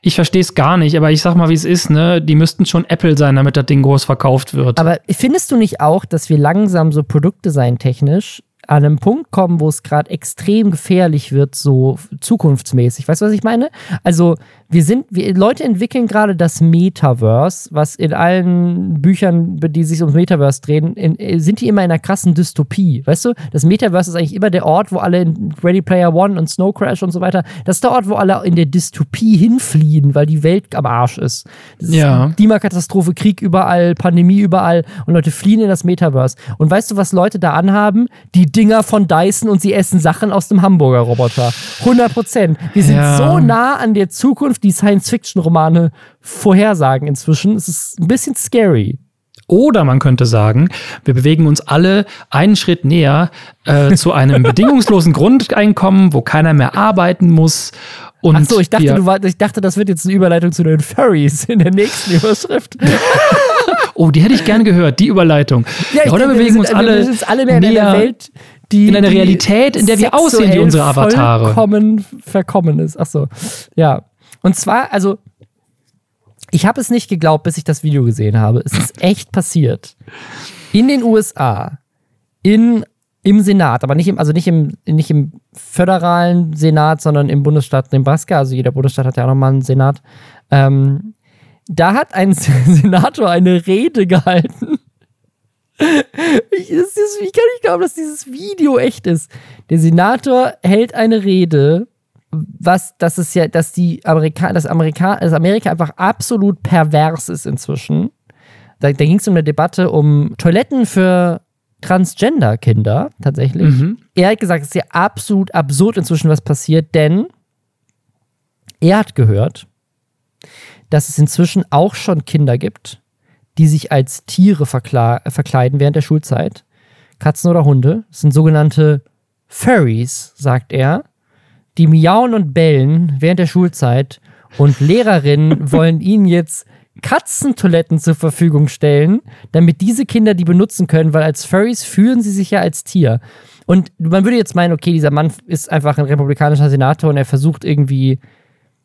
Ich verstehe es gar nicht, aber ich sag mal, wie es ist, ne? Die müssten schon Apple sein, damit das Ding groß verkauft wird. Aber findest du nicht auch, dass wir langsam so Produktdesign technisch an einem Punkt kommen, wo es gerade extrem gefährlich wird, so zukunftsmäßig? Weißt du, was ich meine? Also, wir sind, wir, Leute entwickeln gerade das Metaverse, was in allen Büchern, die sich ums Metaverse drehen, in, äh, sind die immer in einer krassen Dystopie. Weißt du, das Metaverse ist eigentlich immer der Ort, wo alle in Ready Player One und Snow Crash und so weiter, das ist der Ort, wo alle in der Dystopie hinfliehen, weil die Welt am Arsch ist. Das ist Ja. Klimakatastrophe, Krieg überall, Pandemie überall und Leute fliehen in das Metaverse. Und weißt du, was Leute da anhaben? Die Dinger von Dyson und sie essen Sachen aus dem Hamburger Roboter. 100 Prozent. Wir sind Ja. so nah an der Zukunft, die Science-Fiction-Romane vorhersagen inzwischen. Es ist ein bisschen scary. Oder man könnte sagen, wir bewegen uns alle einen Schritt näher äh, zu einem bedingungslosen Grundeinkommen, wo keiner mehr arbeiten muss. Und Achso, ich dachte, wir, du war, ich dachte, das wird jetzt eine Überleitung zu den Furries in der nächsten Überschrift. Oh, die hätte ich gern gehört, die Überleitung. Ja, ich oder denke, wir bewegen sind, uns alle, wir alle mehr in näher einer Welt, die in einer Realität, in der wir aussehen wie unsere Avatare. Vollkommen verkommen ist. Achso, ja. Und zwar, also, ich habe es nicht geglaubt, bis ich das Video gesehen habe. Es ist echt passiert. In den USA, in, im Senat, aber nicht im, also nicht im, nicht im föderalen Senat, sondern im Bundesstaat Nebraska. Also jeder Bundesstaat hat ja auch nochmal einen Senat. Ähm, da hat ein Senator eine Rede gehalten. Ich, ist, ich kann nicht glauben, dass dieses Video echt ist. Der Senator hält eine Rede, was, das ist ja, dass die Amerika, das Amerika, das Amerika einfach absolut pervers ist inzwischen. Da, da ging es um eine Debatte um Toiletten für Transgender-Kinder tatsächlich. Mhm. Er hat gesagt, es ist ja absolut absurd inzwischen, was passiert, denn er hat gehört, dass es inzwischen auch schon Kinder gibt, die sich als Tiere verkleiden während der Schulzeit. Katzen oder Hunde. Das sind sogenannte Furries, sagt er. Die miauen und bellen während der Schulzeit und Lehrerinnen wollen ihnen jetzt Katzentoiletten zur Verfügung stellen, damit diese Kinder die benutzen können, weil als Furries fühlen sie sich ja als Tier. Und man würde jetzt meinen, okay, dieser Mann ist einfach ein republikanischer Senator und er versucht irgendwie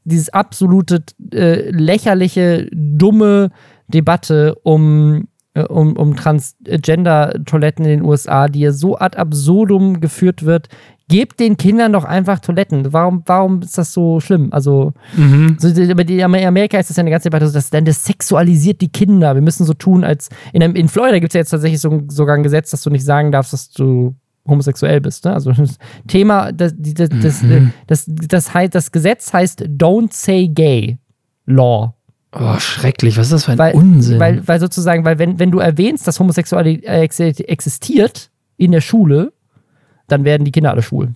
dieses absolute äh, lächerliche, dumme Debatte um, äh, um, um Transgender-Toiletten in den USA, die ja so ad absurdum geführt wird. Gebt den Kindern doch einfach Toiletten. Warum, warum ist das so schlimm? Also, Mhm. so, in Amerika ist das ja eine ganze Debatte, so, dass dann das sexualisiert die Kinder. Wir müssen so tun, als in, einem- in Florida gibt es ja jetzt tatsächlich so, sogar ein Gesetz, dass du nicht sagen darfst, dass du homosexuell bist. Ne? Also das Thema, das, das, das, Mhm. das, das, heißt, das Gesetz heißt Don't Say Gay Law. Oh, schrecklich. Was ist das für ein Weil, Unsinn? weil, weil sozusagen, weil wenn, wenn du erwähnst, dass Homosexualität ex- existiert in der Schule, dann werden die Kinder alle schwul.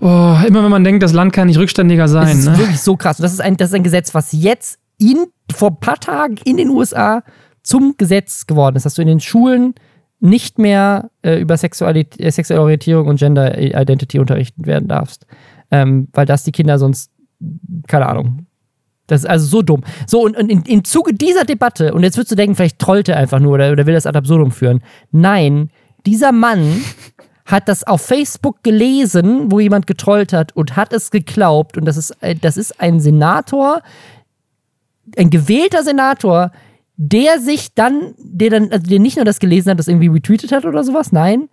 oh, immer wenn man denkt, das Land kann nicht rückständiger Das sein. ist Ne? wirklich so krass. Das ist, ein, das ist ein Gesetz, was jetzt in, vor ein paar Tagen in den USA zum Gesetz geworden ist, dass du in den Schulen nicht mehr äh, über Sexualität, äh, sexuelle Orientierung und Gender Identity unterrichten werden darfst. Ähm, weil das die Kinder sonst, keine Ahnung. Das ist also so dumm. So, und, und in, im Zuge dieser Debatte, und jetzt würdest du denken, vielleicht trollt er einfach nur oder, oder will das ad absurdum führen. Nein, dieser Mann hat das auf Facebook gelesen, wo jemand getrollt hat und hat es geglaubt. Und das ist, äh, das ist ein Senator, ein gewählter Senator, der sich dann, der dann, also der nicht nur das gelesen hat, das irgendwie retweetet hat oder sowas, nein,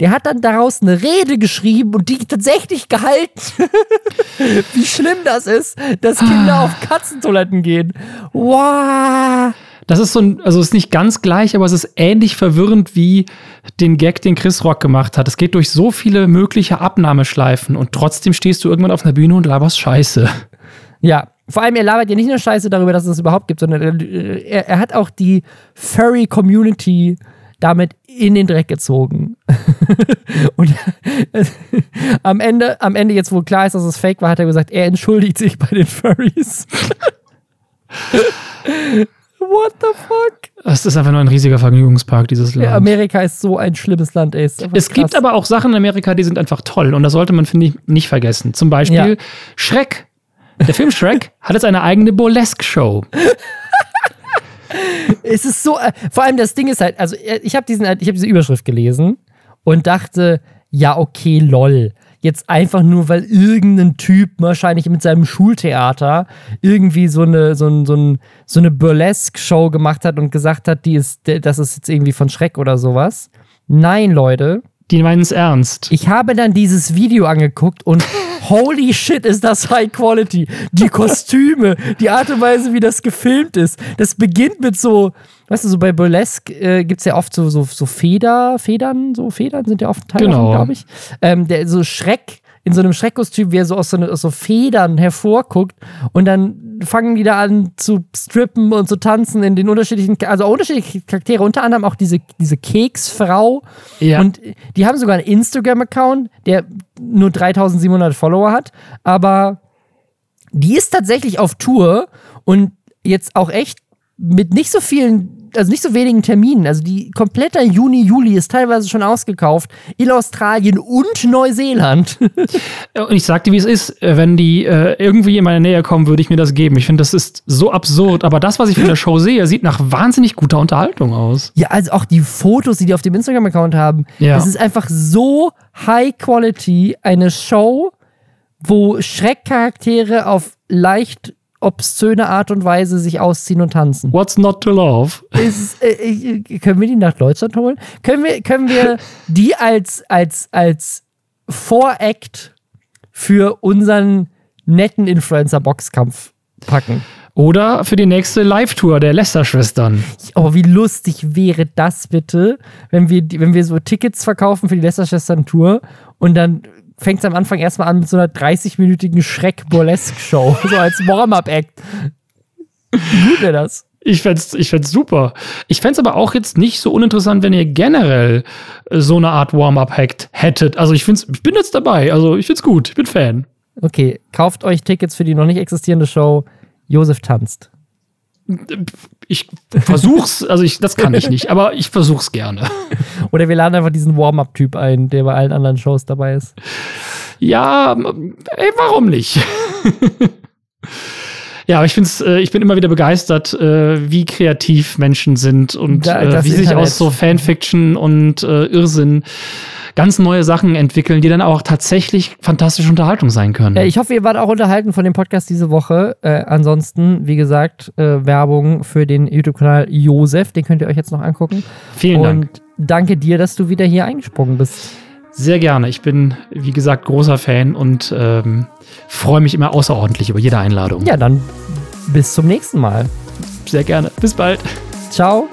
der hat dann daraus eine Rede geschrieben und die tatsächlich gehalten. Wie schlimm das ist, dass Kinder auf Katzentoiletten gehen. Wow. Das ist so ein, also es ist nicht ganz gleich, aber es ist ähnlich verwirrend wie den Gag, den Chris Rock gemacht hat. Es geht durch so viele mögliche Abnahmeschleifen und trotzdem stehst du irgendwann auf einer Bühne und laberst Scheiße. Ja, vor allem, er labert ja nicht nur Scheiße darüber, dass es das überhaupt gibt, sondern er, er, er hat auch die Furry-Community damit in den Dreck gezogen. Und am Ende, am Ende, jetzt wo klar ist, dass es fake war, hat er gesagt, er entschuldigt sich bei den Furries. What the fuck? Es ist einfach nur ein riesiger Vergnügungspark, dieses Land. Ja, Amerika ist so ein schlimmes Land, ey. Es gibt krass. aber auch Sachen in Amerika, die sind einfach toll und das sollte man, finde ich, nicht vergessen. Zum Beispiel Ja. Shrek. Der Film Shrek hat jetzt eine eigene Burlesque-Show. Es ist so, äh, vor allem das Ding ist halt, also äh, ich habe diesen, ich habe diese Überschrift gelesen und dachte, ja okay, lol. Jetzt einfach nur, weil irgendein Typ wahrscheinlich mit seinem Schultheater irgendwie so eine, so ein, so ein, so eine Burlesque-Show gemacht hat und gesagt hat, die ist, das ist jetzt irgendwie von Schreck oder sowas. Nein, Leute. Die meinen es ernst. Ich habe dann dieses Video angeguckt und holy shit, ist das High Quality. Die Kostüme, die Art und Weise, wie das gefilmt ist. Das beginnt mit so, weißt du, so bei Burlesque äh, gibt es ja oft so, so, so Feder, Federn, so Federn sind ja oft Teil Genau. glaube ich. Ähm, der so Schreck, in so einem Schreckkostüm, wie er so aus so, ne, aus so Federn hervorguckt und dann fangen die da an zu strippen und zu tanzen in den unterschiedlichen, also unterschiedliche Charaktere, unter anderem auch diese, diese Keksfrau. Ja. Und die haben sogar einen Instagram-Account, der nur 3700 Follower hat, aber die ist tatsächlich auf Tour und jetzt auch echt mit nicht so vielen, also nicht so wenigen Terminen. Also die komplette Juni, Juli ist teilweise schon ausgekauft in Australien und Neuseeland. Und ich sag dir, wie es ist, wenn die äh, irgendwie in meine Nähe kommen, würde ich mir das geben. Ich finde, das ist so absurd. Aber das, was ich von der Show sehe, sieht nach wahnsinnig guter Unterhaltung aus. ja, also auch die Fotos, die die auf dem Instagram-Account haben. Ja. Es ist einfach so High Quality, eine Show, wo Schreckcharaktere auf leicht obszöne Art und Weise sich ausziehen und tanzen. What's not to love? Ist, äh, können wir die nach Deutschland holen? Können wir, können wir die als, als, als Voract für unseren netten Influencer-Boxkampf packen? Oder für die nächste Live-Tour der Lester-Schwestern. Aber Oh, wie lustig wäre das bitte, wenn wir, wenn wir so Tickets verkaufen für die Lester-Schwestern-Tour und dann fängt es am Anfang erstmal an mit so einer 30-minütigen Schreck-Burlesque-Show, so als Warm-Up-Act. Wie gut wäre das? Ich fänd's, ich fänd's super. Ich fänd's aber auch jetzt nicht so uninteressant, wenn ihr generell äh, so eine Art Warm-Up-Hack hättet. Also ich find's, ich bin jetzt dabei. Also ich find's gut. Ich bin Fan. Okay, kauft euch Tickets für die noch nicht existierende Show. Josef tanzt. Ich versuch's, also ich, das kann ich nicht, aber ich versuch's gerne. Oder wir laden einfach diesen Warm-Up-Typ ein, der bei allen anderen Shows dabei ist. Ja, ey, warum nicht? Ja, aber ich find's, äh, ich bin immer wieder begeistert, äh, wie kreativ Menschen sind und Da- äh, wie sich Internet. aus so Fanfiction und äh, Irrsinn ganz neue Sachen entwickeln, die dann auch tatsächlich fantastische Unterhaltung sein können. Ich hoffe, ihr wart auch unterhalten von dem Podcast diese Woche. Äh, ansonsten, wie gesagt, äh, Werbung für den YouTube-Kanal Josef. Den könnt ihr euch jetzt noch angucken. Vielen Und Dank. danke dir, dass du wieder hier eingesprungen bist. Sehr gerne. Ich bin, wie gesagt, großer Fan und ähm, freue mich immer außerordentlich über jede Einladung. Ja, dann bis zum nächsten Mal. Sehr gerne. Bis bald. Ciao.